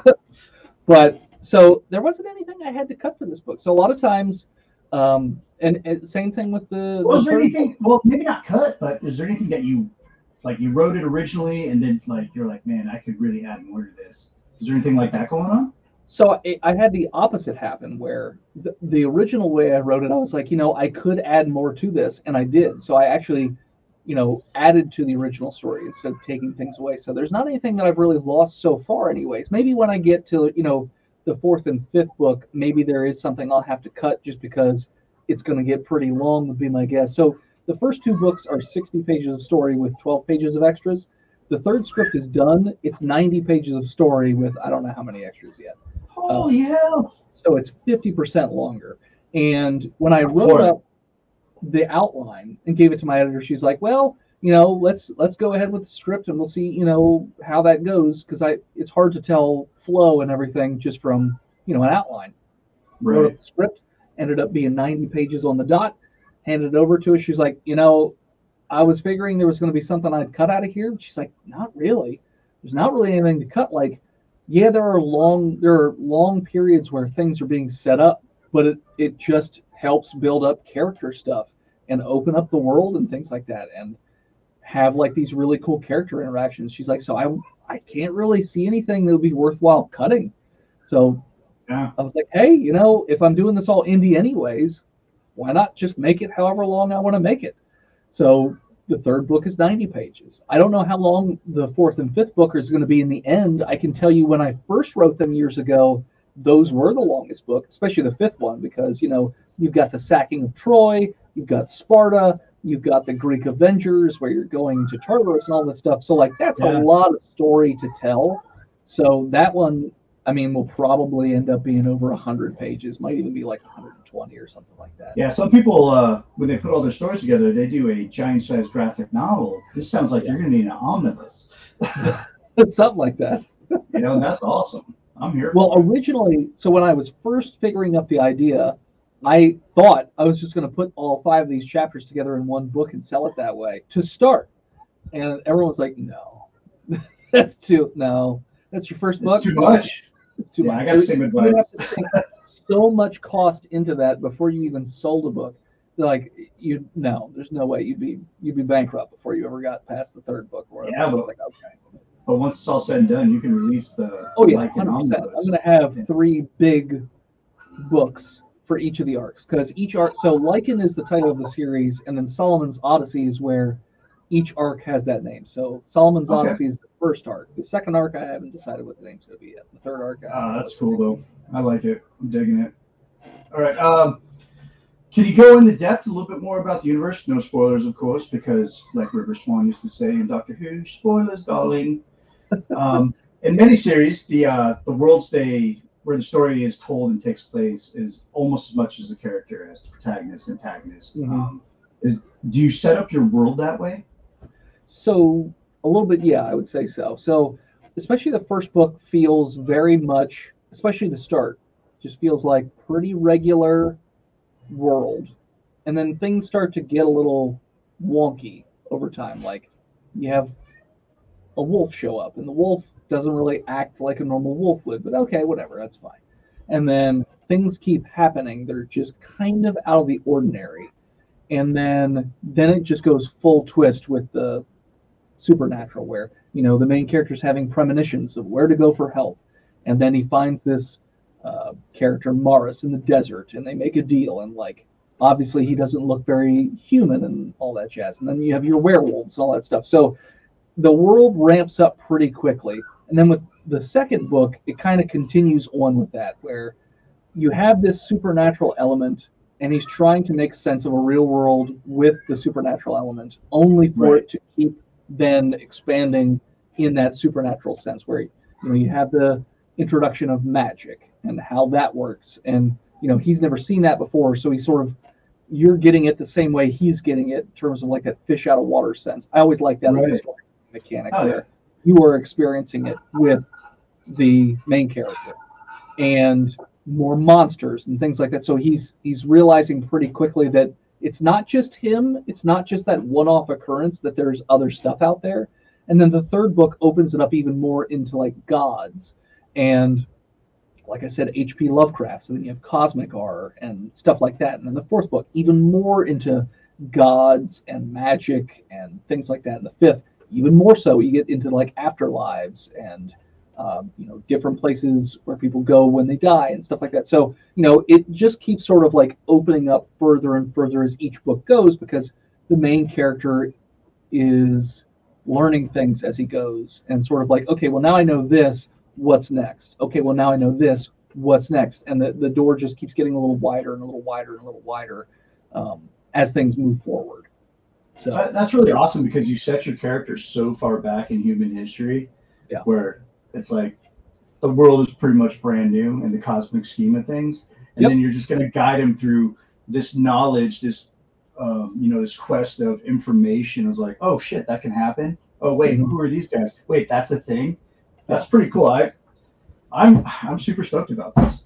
<laughs> but so there wasn't anything I had to cut from this book. So a lot of times, um, and, and same thing with the. the Was there third anything? Well, maybe not cut, but is there anything that you like? You wrote it originally, and then like you're like, man, I could really add more to this. Is there anything like that going on? So I, I had the opposite happen where the, the original way I wrote it, I was like, you know, I could add more to this, and I did. So I actually, you know, added to the original story instead of taking things away. So there's not anything that I've really lost so far, anyways. Maybe when I get to, you know, the fourth and fifth book, maybe there is something I'll have to cut just because it's going to get pretty long, would be my guess. So the first two books are 60 pages of story with 12 pages of extras. The third script is done. It's 90 pages of story with I don't know how many extras yet. Holy uh, hell! So it's 50% longer. And when I wrote up the outline and gave it to my editor, she's like, "Well, you know, let's let's go ahead with the script and we'll see, you know, how that goes because I it's hard to tell flow and everything just from, you know, an outline." Wrote Right. up the script, ended up being 90 pages on the dot, handed it over to her. She's like, "You know, I was figuring there was going to be something I'd cut out of here." She's like, "Not really." there's not really anything to cut. Like, yeah, there are long there are long periods where things are being set up, but it it just helps build up character stuff and open up the world and things like that, and have like these really cool character interactions. She's like, so I I can't really see anything that would be worthwhile cutting. So Yeah. I was like, hey, you know, if I'm doing this all indie anyways, why not just make it however long I want to make it? So the third book is 90 pages. I don't know how long the fourth and fifth book is going to be in the end. I can tell you when I first wrote them years ago, those were the longest book, especially the fifth one, because you know you've got the sacking of Troy, you've got Sparta, you've got the Greek Avengers, where you're going to Tartarus and all this stuff. So like that's Yeah. a lot of story to tell. So that one, I mean, will probably end up being over 100 pages, might even be like 120 or something like that. Yeah, some people uh, when they put all their stories together, they do a giant-sized graphic novel. This sounds like you're going to need an omnibus. <laughs> something like that. You know, that's awesome. I'm here. Well, originally, so when I was first figuring up the idea, I thought I was just going to put all five of these chapters together in one book and sell it that way to start. And everyone's like, no, <laughs> that's too, no, that's your first book. it's too much. It's too Yeah, much. I got the same advice. have to sink so much cost into that before you even sold a book. Like you, no, there's no way you'd be you'd be bankrupt before you ever got past the third book. Or Yeah, but- like, okay. But once it's all said and done, you can release the Oh yeah, like an 100%. I'm going to have Yeah. three big books for each of the arcs because each arc. So Lycan is the title of the series, and then Solomon's Odyssey is where each arc has that name. So Solomon's Okay. Odyssey is the first arc. The second arc, I haven't decided what the name's going to be yet. The third arc, Ah, haven't that's cool though. I like it. I'm digging it. All right. Um, can you go into depth a little bit more about the universe? No spoilers, of course, because like River Song used to say in Doctor Who, spoilers, darling. <laughs> Um, in many series, the uh, the worlds they where the story is told and takes place is almost as much as the character as the protagonist, antagonist. Mhm. Um, is do you set up your world that way? So a little bit, yeah, I would say so. So especially the first book feels very much, especially the start, just feels like pretty regular world, and then things start to get a little wonky over time. Like you have a wolf show up, and the wolf doesn't really act like a normal wolf would, but okay, whatever, that's fine. And then things keep happening; they're just kind of out of the ordinary and then then it just goes full twist with the supernatural where you know the main character's having premonitions of where to go for help. And then he finds this uh, character Morris in the desert and they make a deal and like obviously he doesn't look very human and all that jazz. And then you have your werewolves and all that stuff. So the world ramps up pretty quickly. And then with the second book it kind of continues on with that where you have this supernatural element and he's trying to make sense of a real world with the supernatural element, only for Right. it to keep then expanding in that supernatural sense, where you know you have the introduction of magic and how that works, and you know he's never seen that before, so he's sort of you're getting it the same way he's getting it in terms of like that fish out of water sense. I always like that as a story mechanic Oh, yeah. where you are experiencing it with the main character and more monsters and things like that. So he's he's realizing pretty quickly that it's not just him, it's not just that one-off occurrence that there's other stuff out there. And then the third book opens it up even more into like gods and like I said, H.P. Lovecraft. So then you have cosmic horror and stuff like that. And then the fourth book, even more into gods and magic and things like that. And the fifth, even more so, you get into like afterlives and um, you know different places where people go when they die and stuff like that. So you know it just keeps sort of like opening up further and further as each book goes because the main character is learning things as he goes and sort of like okay well now I know this what's next okay well now I know this what's next and the, the door just keeps getting a little wider and a little wider and a little wider um, as things move forward. So That's really awesome because you set your character so far back in human history, Yeah. where it's like the world is pretty much brand new in the cosmic scheme of things, and Yep. then you're just going to guide him through this knowledge, this um, you know, this quest of information. Was like, oh shit, that can happen. Oh wait, Mhm. who are these guys? Wait, that's a thing. That's pretty cool. I, I'm I'm super stoked about this.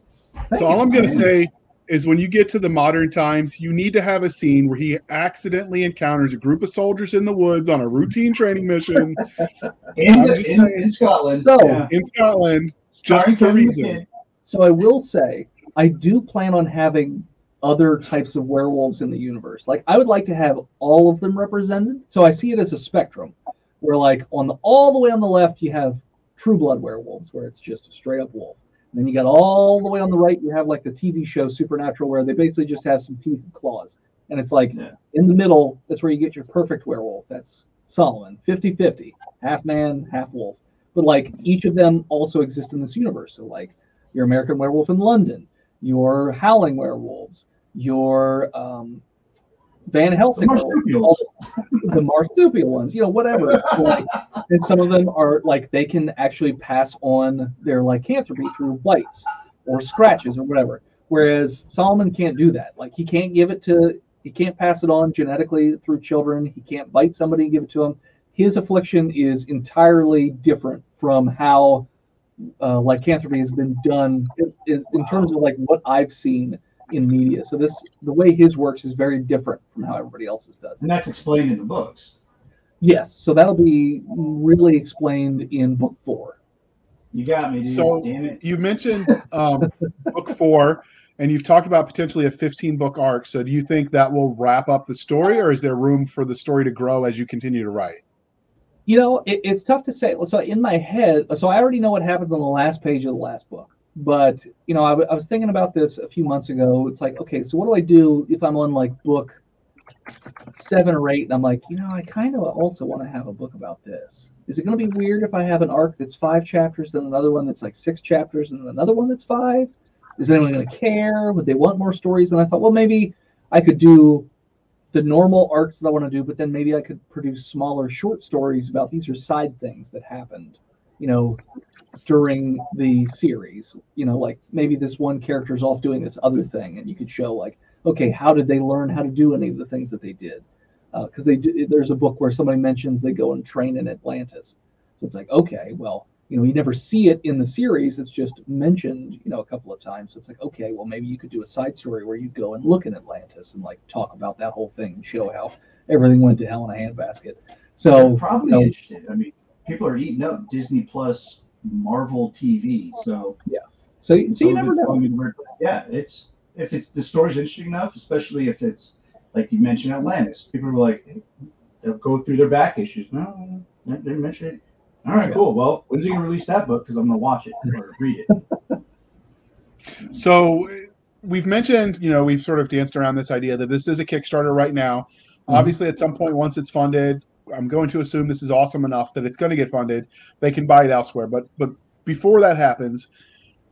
So all I'm gonna say is when you get to the modern times, you need to have a scene where he accidentally encounters a group of soldiers in the woods on a routine training mission <laughs> In, the- in, saying. in Scotland. So- yeah. in Scotland just for reason. So I will say, I do plan on having other types of werewolves in the universe. Like I would like to have all of them represented. So I see it as a spectrum, where like on the all the way on the left you have true blood werewolves, where it's just a straight up wolf. And then you got all the way on the right you have like the TV show Supernatural, where they basically just have some teeth and claws. And it's like Yeah. in the middle, that's where you get your perfect werewolf. That's Solomon, 50-50, half man, half wolf. But like each of them also exist in this universe. So like your American Werewolf in London, your Howling Werewolves, your um, Van Helsing, werewolves, marsupials. the marsupial ones, you know, whatever. It's like, <laughs> and some of them are like they can actually pass on their lycanthropy through bites or scratches or whatever. Whereas Solomon can't do that. Like he can't give it to, he can't pass it on genetically through children. He can't bite somebody and give it to them. His affliction is entirely different from how uh, lycanthropy has been done in in terms of like what I've seen in media. So this, the way his works is very different from how everybody else's does. And that's explained in the books. Yes, so that'll be really explained in book four. You got me, dude. So- Damn it. You mentioned um, book four, and you've talked about potentially a 15 book arc. So, do you think that will wrap up the story, or is there room for the story to grow as you continue to write? You know, it, it's tough to say. So in my head, so I already know what happens on the last page of the last book. But you know, I, w- I was thinking about this a few months ago. It's like, okay, so what do I do if I'm on like book seven or eight, and I'm like, you know, I kind of also want to have a book about this. Is it going to be weird if I have an arc that's five chapters, then another one that's like six chapters, and another one that's five? Is anyone going to care? Would they want more stories? And I thought, well, maybe I could do the normal arcs that I want to do, but then maybe I could produce smaller short stories about these are side things that happened, you know, during the series. You know, like maybe this one character's off doing this other thing, and you could show like, okay, how did they learn how to do any of the things that they did? Uh, because they do, there's a book where somebody mentions they go and train in Atlantis, so it's like, okay, well, you know, you never see it in the series; it's just mentioned, you know, a couple of times. So it's like, okay, well, maybe you could do a side story where you go and look in Atlantis and like talk about that whole thing and show how everything went to hell in a handbasket. So probably no. interested. I mean, people are eating up Disney Plus Marvel TV, so So, so you never of it's know. going in Yeah, it's if it's the story's interesting enough, especially if it's like you mentioned Atlantis. People are like, they'll go through their back issues. No, they didn't mention it. All right, Yeah. cool. Well, when's he gonna release that book? Because I'm gonna watch it or read it. <laughs> So we've mentioned, you know, we've sort of danced around this idea that this is a Kickstarter right now. Mm-hmm. Obviously, at some point, once it's funded, I'm going to assume this is awesome enough that it's going to get funded. They can buy it elsewhere. But but before that happens,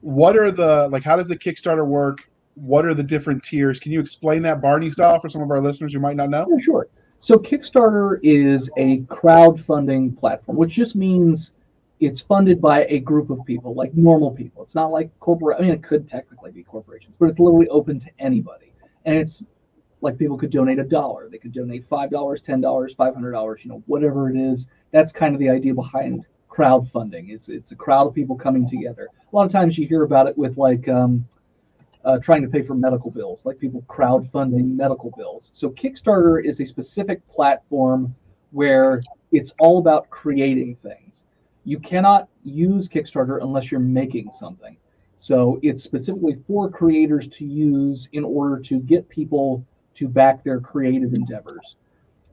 what are the like? How does the Kickstarter work? What are the different tiers? Can you explain that Barney style for some of our listeners who might not know? Yeah, sure. So Kickstarter is a crowdfunding platform, which just means it's funded by a group of people, like normal people. It's not like corporate. I mean, it could technically be corporations, but it's literally open to anybody. And it's like people could donate a dollar, they could donate five dollars, ten dollars, five hundred dollars, you know, whatever it is. That's kind of the idea behind crowdfunding. Is it's a crowd of people coming together. A lot of times you hear about it with like um, uh, trying to pay for medical bills, like people crowdfunding medical bills. So Kickstarter is a specific platform where it's all about creating things. You cannot use Kickstarter unless you're making something. So it's specifically for creators to use in order to get people to back their creative endeavors.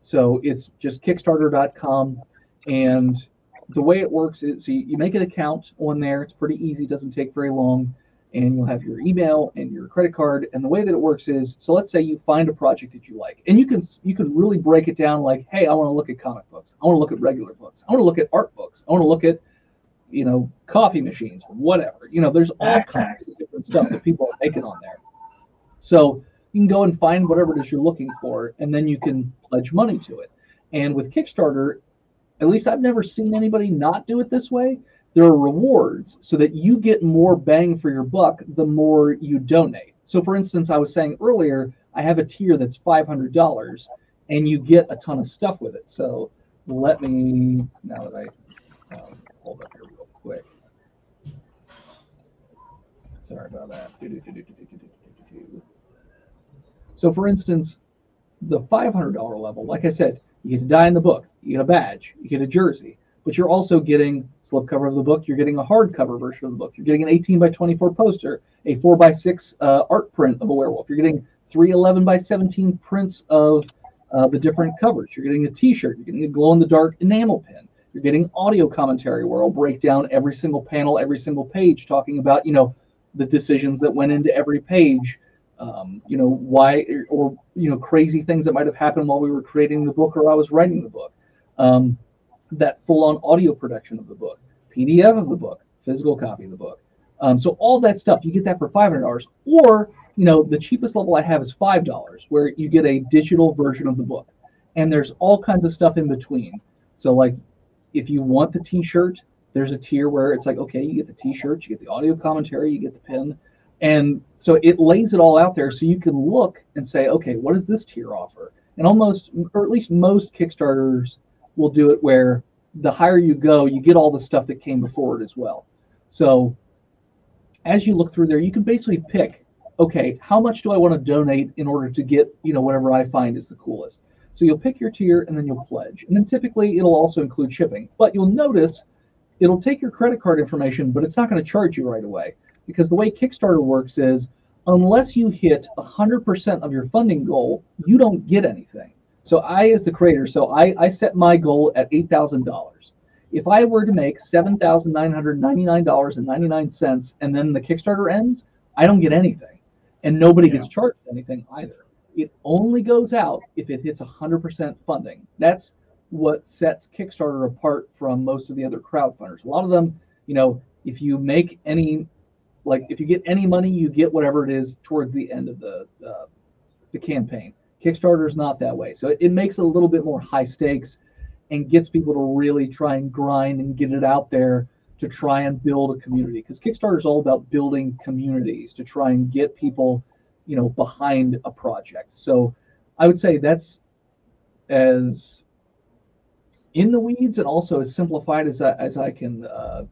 So it's just kickstarter.com and the way it works is you, you make an account on there. It's pretty easy, doesn't take very long and you'll have your email and your credit card. And the way that it works is so let's say you find a project that you like and you can you can really break it down like hey i want to look at comic books. I want to look at regular books. I want to look at art books. I want to look at you know coffee machines whatever. You know there's all <laughs> kinds of different stuff that people are making on there. So you can go and find whatever it is you're looking for, and then you can pledge money to it. And with Kickstarter, at least I've never seen anybody not do it this way. There are rewards so that you get more bang for your buck the more you donate. So, for instance, I was saying earlier, I have a tier that's $500 and you get a ton of stuff with it. So, let me, now that I um, hold up here real quick. Sorry about that. So, for instance, the $500 level, like I said, you get to die in the book, you get a badge, you get a jersey, but you're also getting slipcover of the book, you're getting a hardcover version of the book, you're getting an 18 by 24 poster, a 4 by 6 uh, art print of a werewolf, you're getting three 11 by 17 prints of uh, the different covers, you're getting a T-shirt, you're getting a glow in the dark enamel pin, you're getting audio commentary where I'll break down every single panel, every single page, talking about you know the decisions that went into every page um, you know why or you know crazy things that might have happened while we were creating the book or I was writing the book. Um, that full-on audio production of the book, PDF of the book, physical copy of the book. Um, so all that stuff you get that for five hundred dollars, or you know the cheapest level I have is five dollars, where you get a digital version of the book, and there's all kinds of stuff in between. So like if you want the T-shirt, there's a tier where it's like okay, you get the T-shirt, you get the audio commentary, you get the pin and so it lays it all out there so you can look and say, okay, what does this tier offer? And almost, or at least most Kickstarters will do it where the higher you go, you get all the stuff that came before it as well. So as you look through there, you can basically pick, okay, how much do I want to donate in order to get, you know, whatever I find is the coolest. So you'll pick your tier and then you'll pledge. And then typically it'll also include shipping. But you'll notice it'll take your credit card information, but it's not going to charge you right away because the way Kickstarter works is unless you hit 100% of your funding goal, you don't get anything. So I, as the creator, so I, I set my goal at $8,000. If I were to make $7,999.99 and then the Kickstarter ends, I don't get anything. And nobody yeah. gets charged anything either. It only goes out if it hits 100% funding. That's what sets Kickstarter apart from most of the other crowdfunders. A lot of them, you know, if you make any like if you get any money, you get whatever it is towards the end of the uh, the campaign. Kickstarter is not that way, so it, it makes it a little bit more high stakes and gets people to really try and grind and get it out there to try and build a community because Kickstarter is all about building communities to try and get people, you know, behind a project. So I would say that's as in the weeds and also as simplified as I, as I can uh,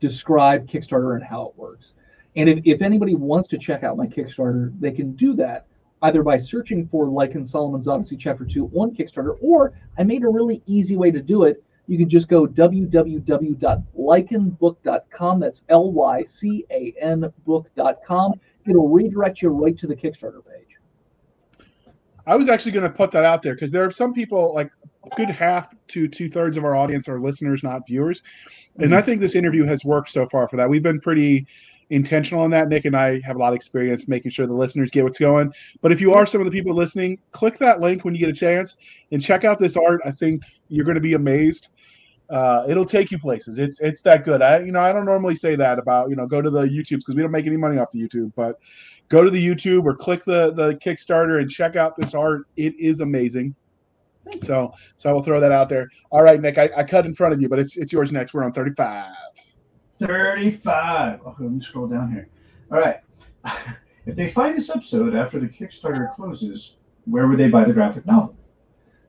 describe Kickstarter and how it works. And if, if anybody wants to check out my Kickstarter, they can do that either by searching for Lycan Solomon's Odyssey Chapter 2 on Kickstarter, or I made a really easy way to do it. You can just go www.lycanbook.com. That's L Y C A N book.com. It'll redirect you right to the Kickstarter page. I was actually going to put that out there because there are some people, like good half to two thirds of our audience are listeners, not viewers. And mm-hmm. I think this interview has worked so far for that. We've been pretty intentional on that. Nick and I have a lot of experience making sure the listeners get what's going. But if you are some of the people listening, click that link when you get a chance and check out this art. I think you're going to be amazed. Uh, it'll take you places. It's it's that good. I you know I don't normally say that about you know go to the YouTube because we don't make any money off the YouTube, but go to the YouTube or click the the Kickstarter and check out this art. It is amazing. So so I will throw that out there. All right, Nick, I, I cut in front of you, but it's it's yours next. We're on 35. 35. Okay, let me scroll down here. All right. <laughs> If they find this episode after the Kickstarter closes, where would they buy the graphic novel?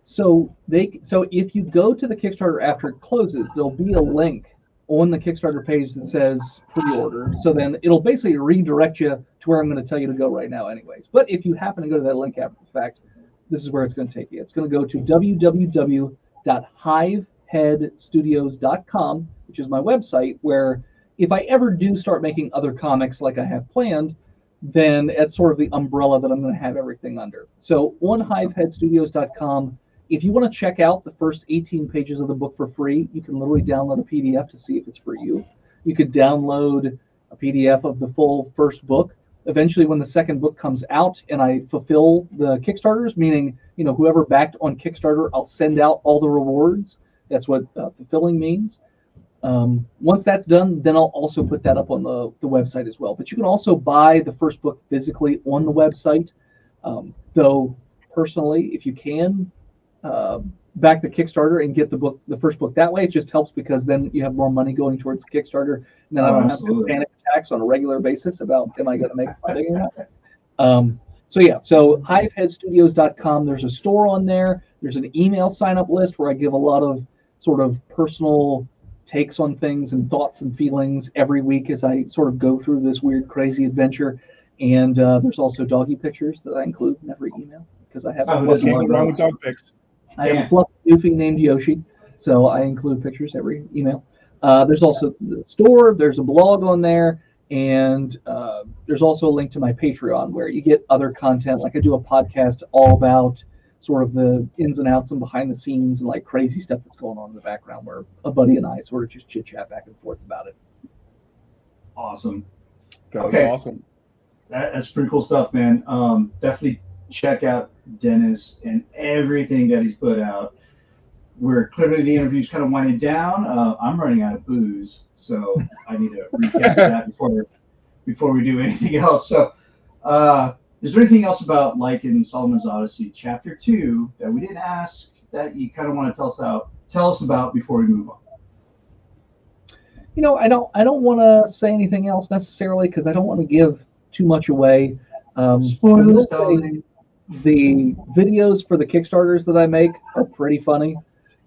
So they so if you go to the Kickstarter after it closes, there'll be a link on the Kickstarter page that says pre-order. So then it'll basically redirect you to where I'm going to tell you to go right now, anyways. But if you happen to go to that link after the fact, this is where it's going to take you. It's going to go to www.hiveheadstudios.com which is my website, where if I ever do start making other comics like I have planned, then it's sort of the umbrella that I'm going to have everything under. So on hiveheadstudios.com, if you want to check out the first 18 pages of the book for free, you can literally download a PDF to see if it's for you. You could download a PDF of the full first book. Eventually, when the second book comes out and I fulfill the Kickstarters, meaning you know whoever backed on Kickstarter, I'll send out all the rewards. That's what uh, fulfilling means. Um, once that's done, then I'll also put that up on the, the website as well. But you can also buy the first book physically on the website. Um, though personally, if you can, uh, back the Kickstarter and get the book, the first book that way, it just helps because then you have more money going towards the Kickstarter, and then I don't Absolutely. have panic attacks on a regular basis about am I going to make funding or not. Um, so yeah, so hiveheadstudios.com. There's a store on there. There's an email sign up list where I give a lot of sort of personal takes on things and thoughts and feelings every week as I sort of go through this weird, crazy adventure. And uh, there's also doggy pictures that I include in every email because I have Oh, a there's fluffy. Nothing wrong with dog pics. I have Yeah. a fluffy goofy named Yoshi, so I include pictures every email. Uh, there's also the store. There's a blog on there, and uh, there's also a link to my Patreon where you get other content. Like I do a podcast all about sort of the ins and outs and behind the scenes and like crazy stuff that's going on in the background, where a buddy and I sort of just chit chat back and forth about it. Awesome. That was Okay. awesome. That, that's pretty cool stuff, man. Um, definitely check out Dennis and everything that he's put out. We're clearly the interview's kind of winding down. Uh, I'm running out of booze, so I need to recap <laughs> that before before we do anything else. So, uh, is there anything else about like in Solomon's Odyssey Chapter Two that we didn't ask that you kind of want to tell us out tell us about before we move on? you know, I don't I don't want to say anything else necessarily because I don't want to give too much away. Um, Spoilers, darling. the videos for the Kickstarters that I make are pretty funny,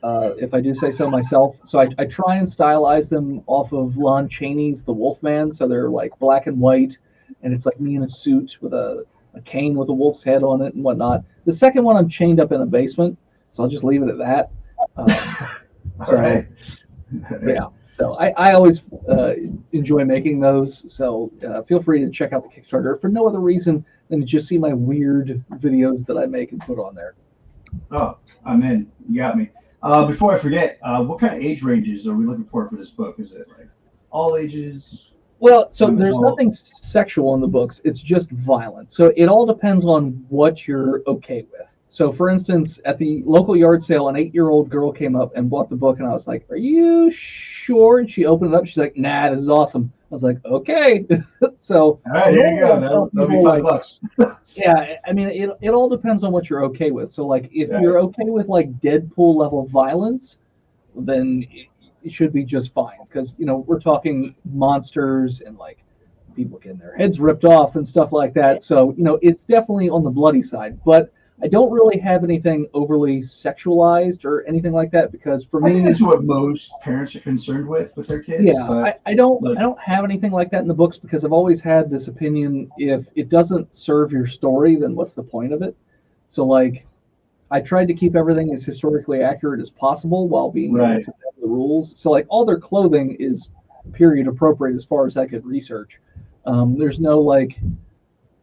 uh, if I do say so myself. So I, I try and stylize them off of Lon Chaney's The Wolfman, so they're like black and white, and it's like me in a suit with a, a cane with a wolf's head on it and whatnot. The second one I'm chained up in a basement, so I'll just leave it at that. Um, <laughs> All right. yeah. So I, I always uh, enjoy making those. So uh, feel free to check out the Kickstarter for no other reason than to just see my weird videos that I make and put on there. Oh, I'm in. You got me. Uh, before I forget, uh, what kind of age ranges are we looking for for this book? Is it like all ages? Well, so there's nothing sexual in the books. It's just violent. So it all depends on what you're okay with. So, for instance, at the local yard sale, an eight-year-old girl came up and bought the book, and I was like, "Are you sure?" And she opened it up. She's like, "Nah, this is awesome." I was like, "Okay." <laughs> so All right, here you go. That'll, that'll be five bucks. <laughs> Yeah, I mean, it, it all depends on what you're okay with. So, like, if Yeah. you're okay with like Deadpool level violence, then should be just fine. Because you know we're talking monsters and like people getting their heads ripped off and stuff like that. So you know it's definitely on the bloody side. But I don't really have anything overly sexualized or anything like that because for me, that's what most parents are concerned with with their kids. yeah, but I, I don't like- I don't have anything like that in the books because I've always had this opinion if it doesn't serve your story, then what's the point of it? So like I tried to keep everything as historically accurate as possible while being able Right. to know the rules. So like all their clothing is period appropriate as far as I could research. Um, there's no like,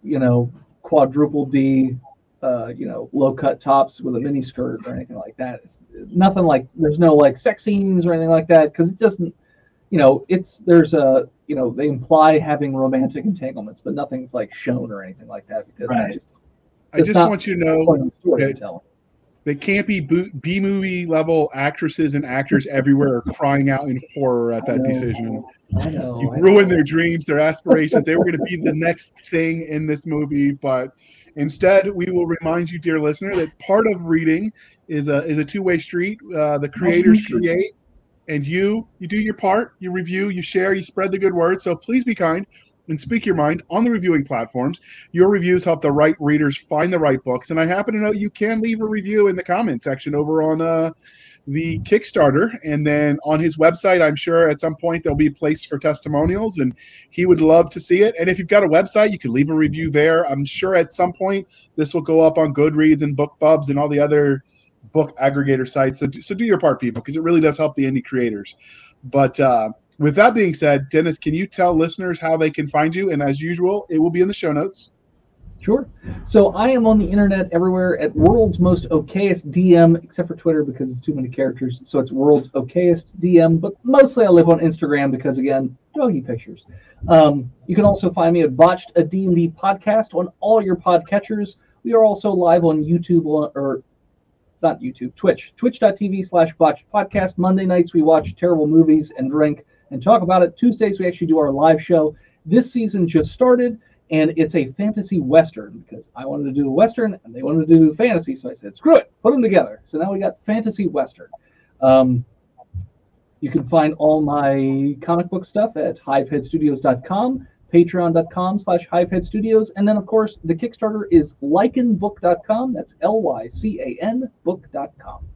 you know, quadruple D, uh, you know, low cut tops with a mini skirt or anything like that. It's nothing like there's no like sex scenes or anything like that because it doesn't, you know, it's there's a you know they imply having romantic entanglements, but nothing's like shown or anything like that because Right. just I just not- want you to know the story Okay. I'm telling. the campy B movie level actresses and actors everywhere are crying out in horror at that decision. I know. You've I ruined know. their dreams, their aspirations. They were going to be the next thing in this movie, but instead, we will remind you, dear listener, that part of reading is a is a two way street. Uh, the creators create, and you you do your part. You review, you share, you spread the good word. So please be kind and speak your mind on the reviewing platforms. Your reviews help the right readers find the right books, and I happen to know you can leave a review in the comment section over on uh, the Kickstarter, and then on his website, I'm sure at some point there'll be a place for testimonials, and he would love to see it. And if you've got a website, you can leave a review there. I'm sure at some point this will go up on Goodreads and BookBubs and all the other book aggregator sites. So, do- so do your part, people, because it really does help the indie creators. But uh, with that being said, Dennis, can you tell listeners how they can find you? And as usual, it will be in the show notes. Sure. So I am on the internet everywhere at World's Most Okayest DM, except for Twitter because it's too many characters. So it's World's Okayest DM, but mostly I live on Instagram because again, doggy pictures. Um, you can also find me at Botched a D&D podcast on all your podcatchers. We are also live on YouTube or, not YouTube, Twitch, twitch.tv slash botched podcast. Monday nights we watch terrible movies and drink and talk about it. Tuesdays we actually do our live show. This season just started and it's a fantasy western because I wanted to do a western and they wanted to do fantasy, so I said, screw it, put them together. So now we got fantasy western. Um, you can find all my comic book stuff at hiveheadstudios.com, patreon.com slash hiveheadstudios, and then of course the Kickstarter is lycanbook.com. That's L-Y-C-A-N book.com.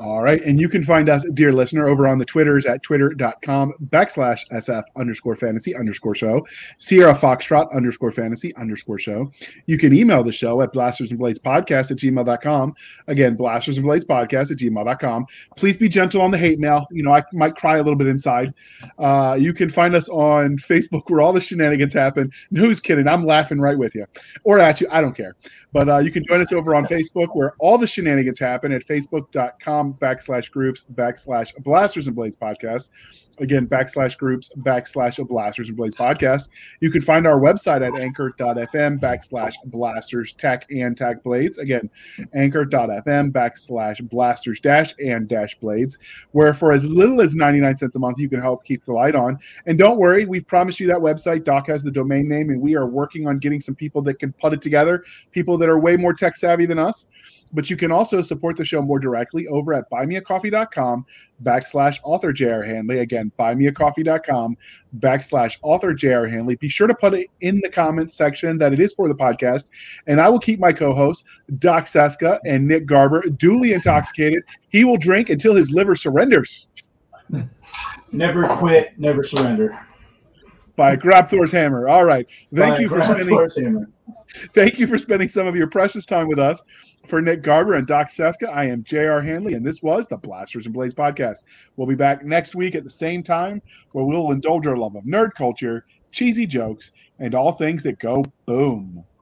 All right. And you can find us, dear listener, over on the Twitters at twitter.com backslash SF underscore fantasy underscore show, Sierra Foxtrot underscore fantasy underscore show. You can email the show at blasters and blades podcast at gmail.com. Again, blasters and blades podcast at gmail.com. Please be gentle on the hate mail. You know, I might cry a little bit inside. Uh, you can find us on Facebook where all the shenanigans happen. Who's kidding? I'm laughing right with you or at you. I don't care. But uh, you can join us over on Facebook where all the shenanigans happen at facebook.com backslash groups backslash blasters and blades podcast. Again, backslash groups backslash blasters and blades podcast. You can find our website at anchor.fm backslash blasters tech and tech blades. Again, anchor.fm backslash blasters dash and dash blades, where for as little as 99 cents a month, you can help keep the light on. And don't worry, we've promised you that website. Doc has the domain name, and we are working on getting some people that can put it together, people that are way more tech savvy than us. But you can also support the show more directly over at buymeacoffee.com backslash author J.R. Handley. Again, buymeacoffee.com backslash author J.R. Handley. Be sure to put it in the comments section that it is for the podcast. And I will keep my co hosts, Doc Seska and Nick Garber, duly intoxicated. He will drink until his liver surrenders. Never quit, never surrender. By Grabthar's Hammer. All right. Thank By you for Grab spending Thor's. Thank you for spending some of your precious time with us. For Nick Garber and Doc Seska, I am J.R. Handley, and this was the Blasters and Blades podcast. We'll be back next week at the same time where we'll indulge our love of nerd culture, cheesy jokes, and all things that go boom.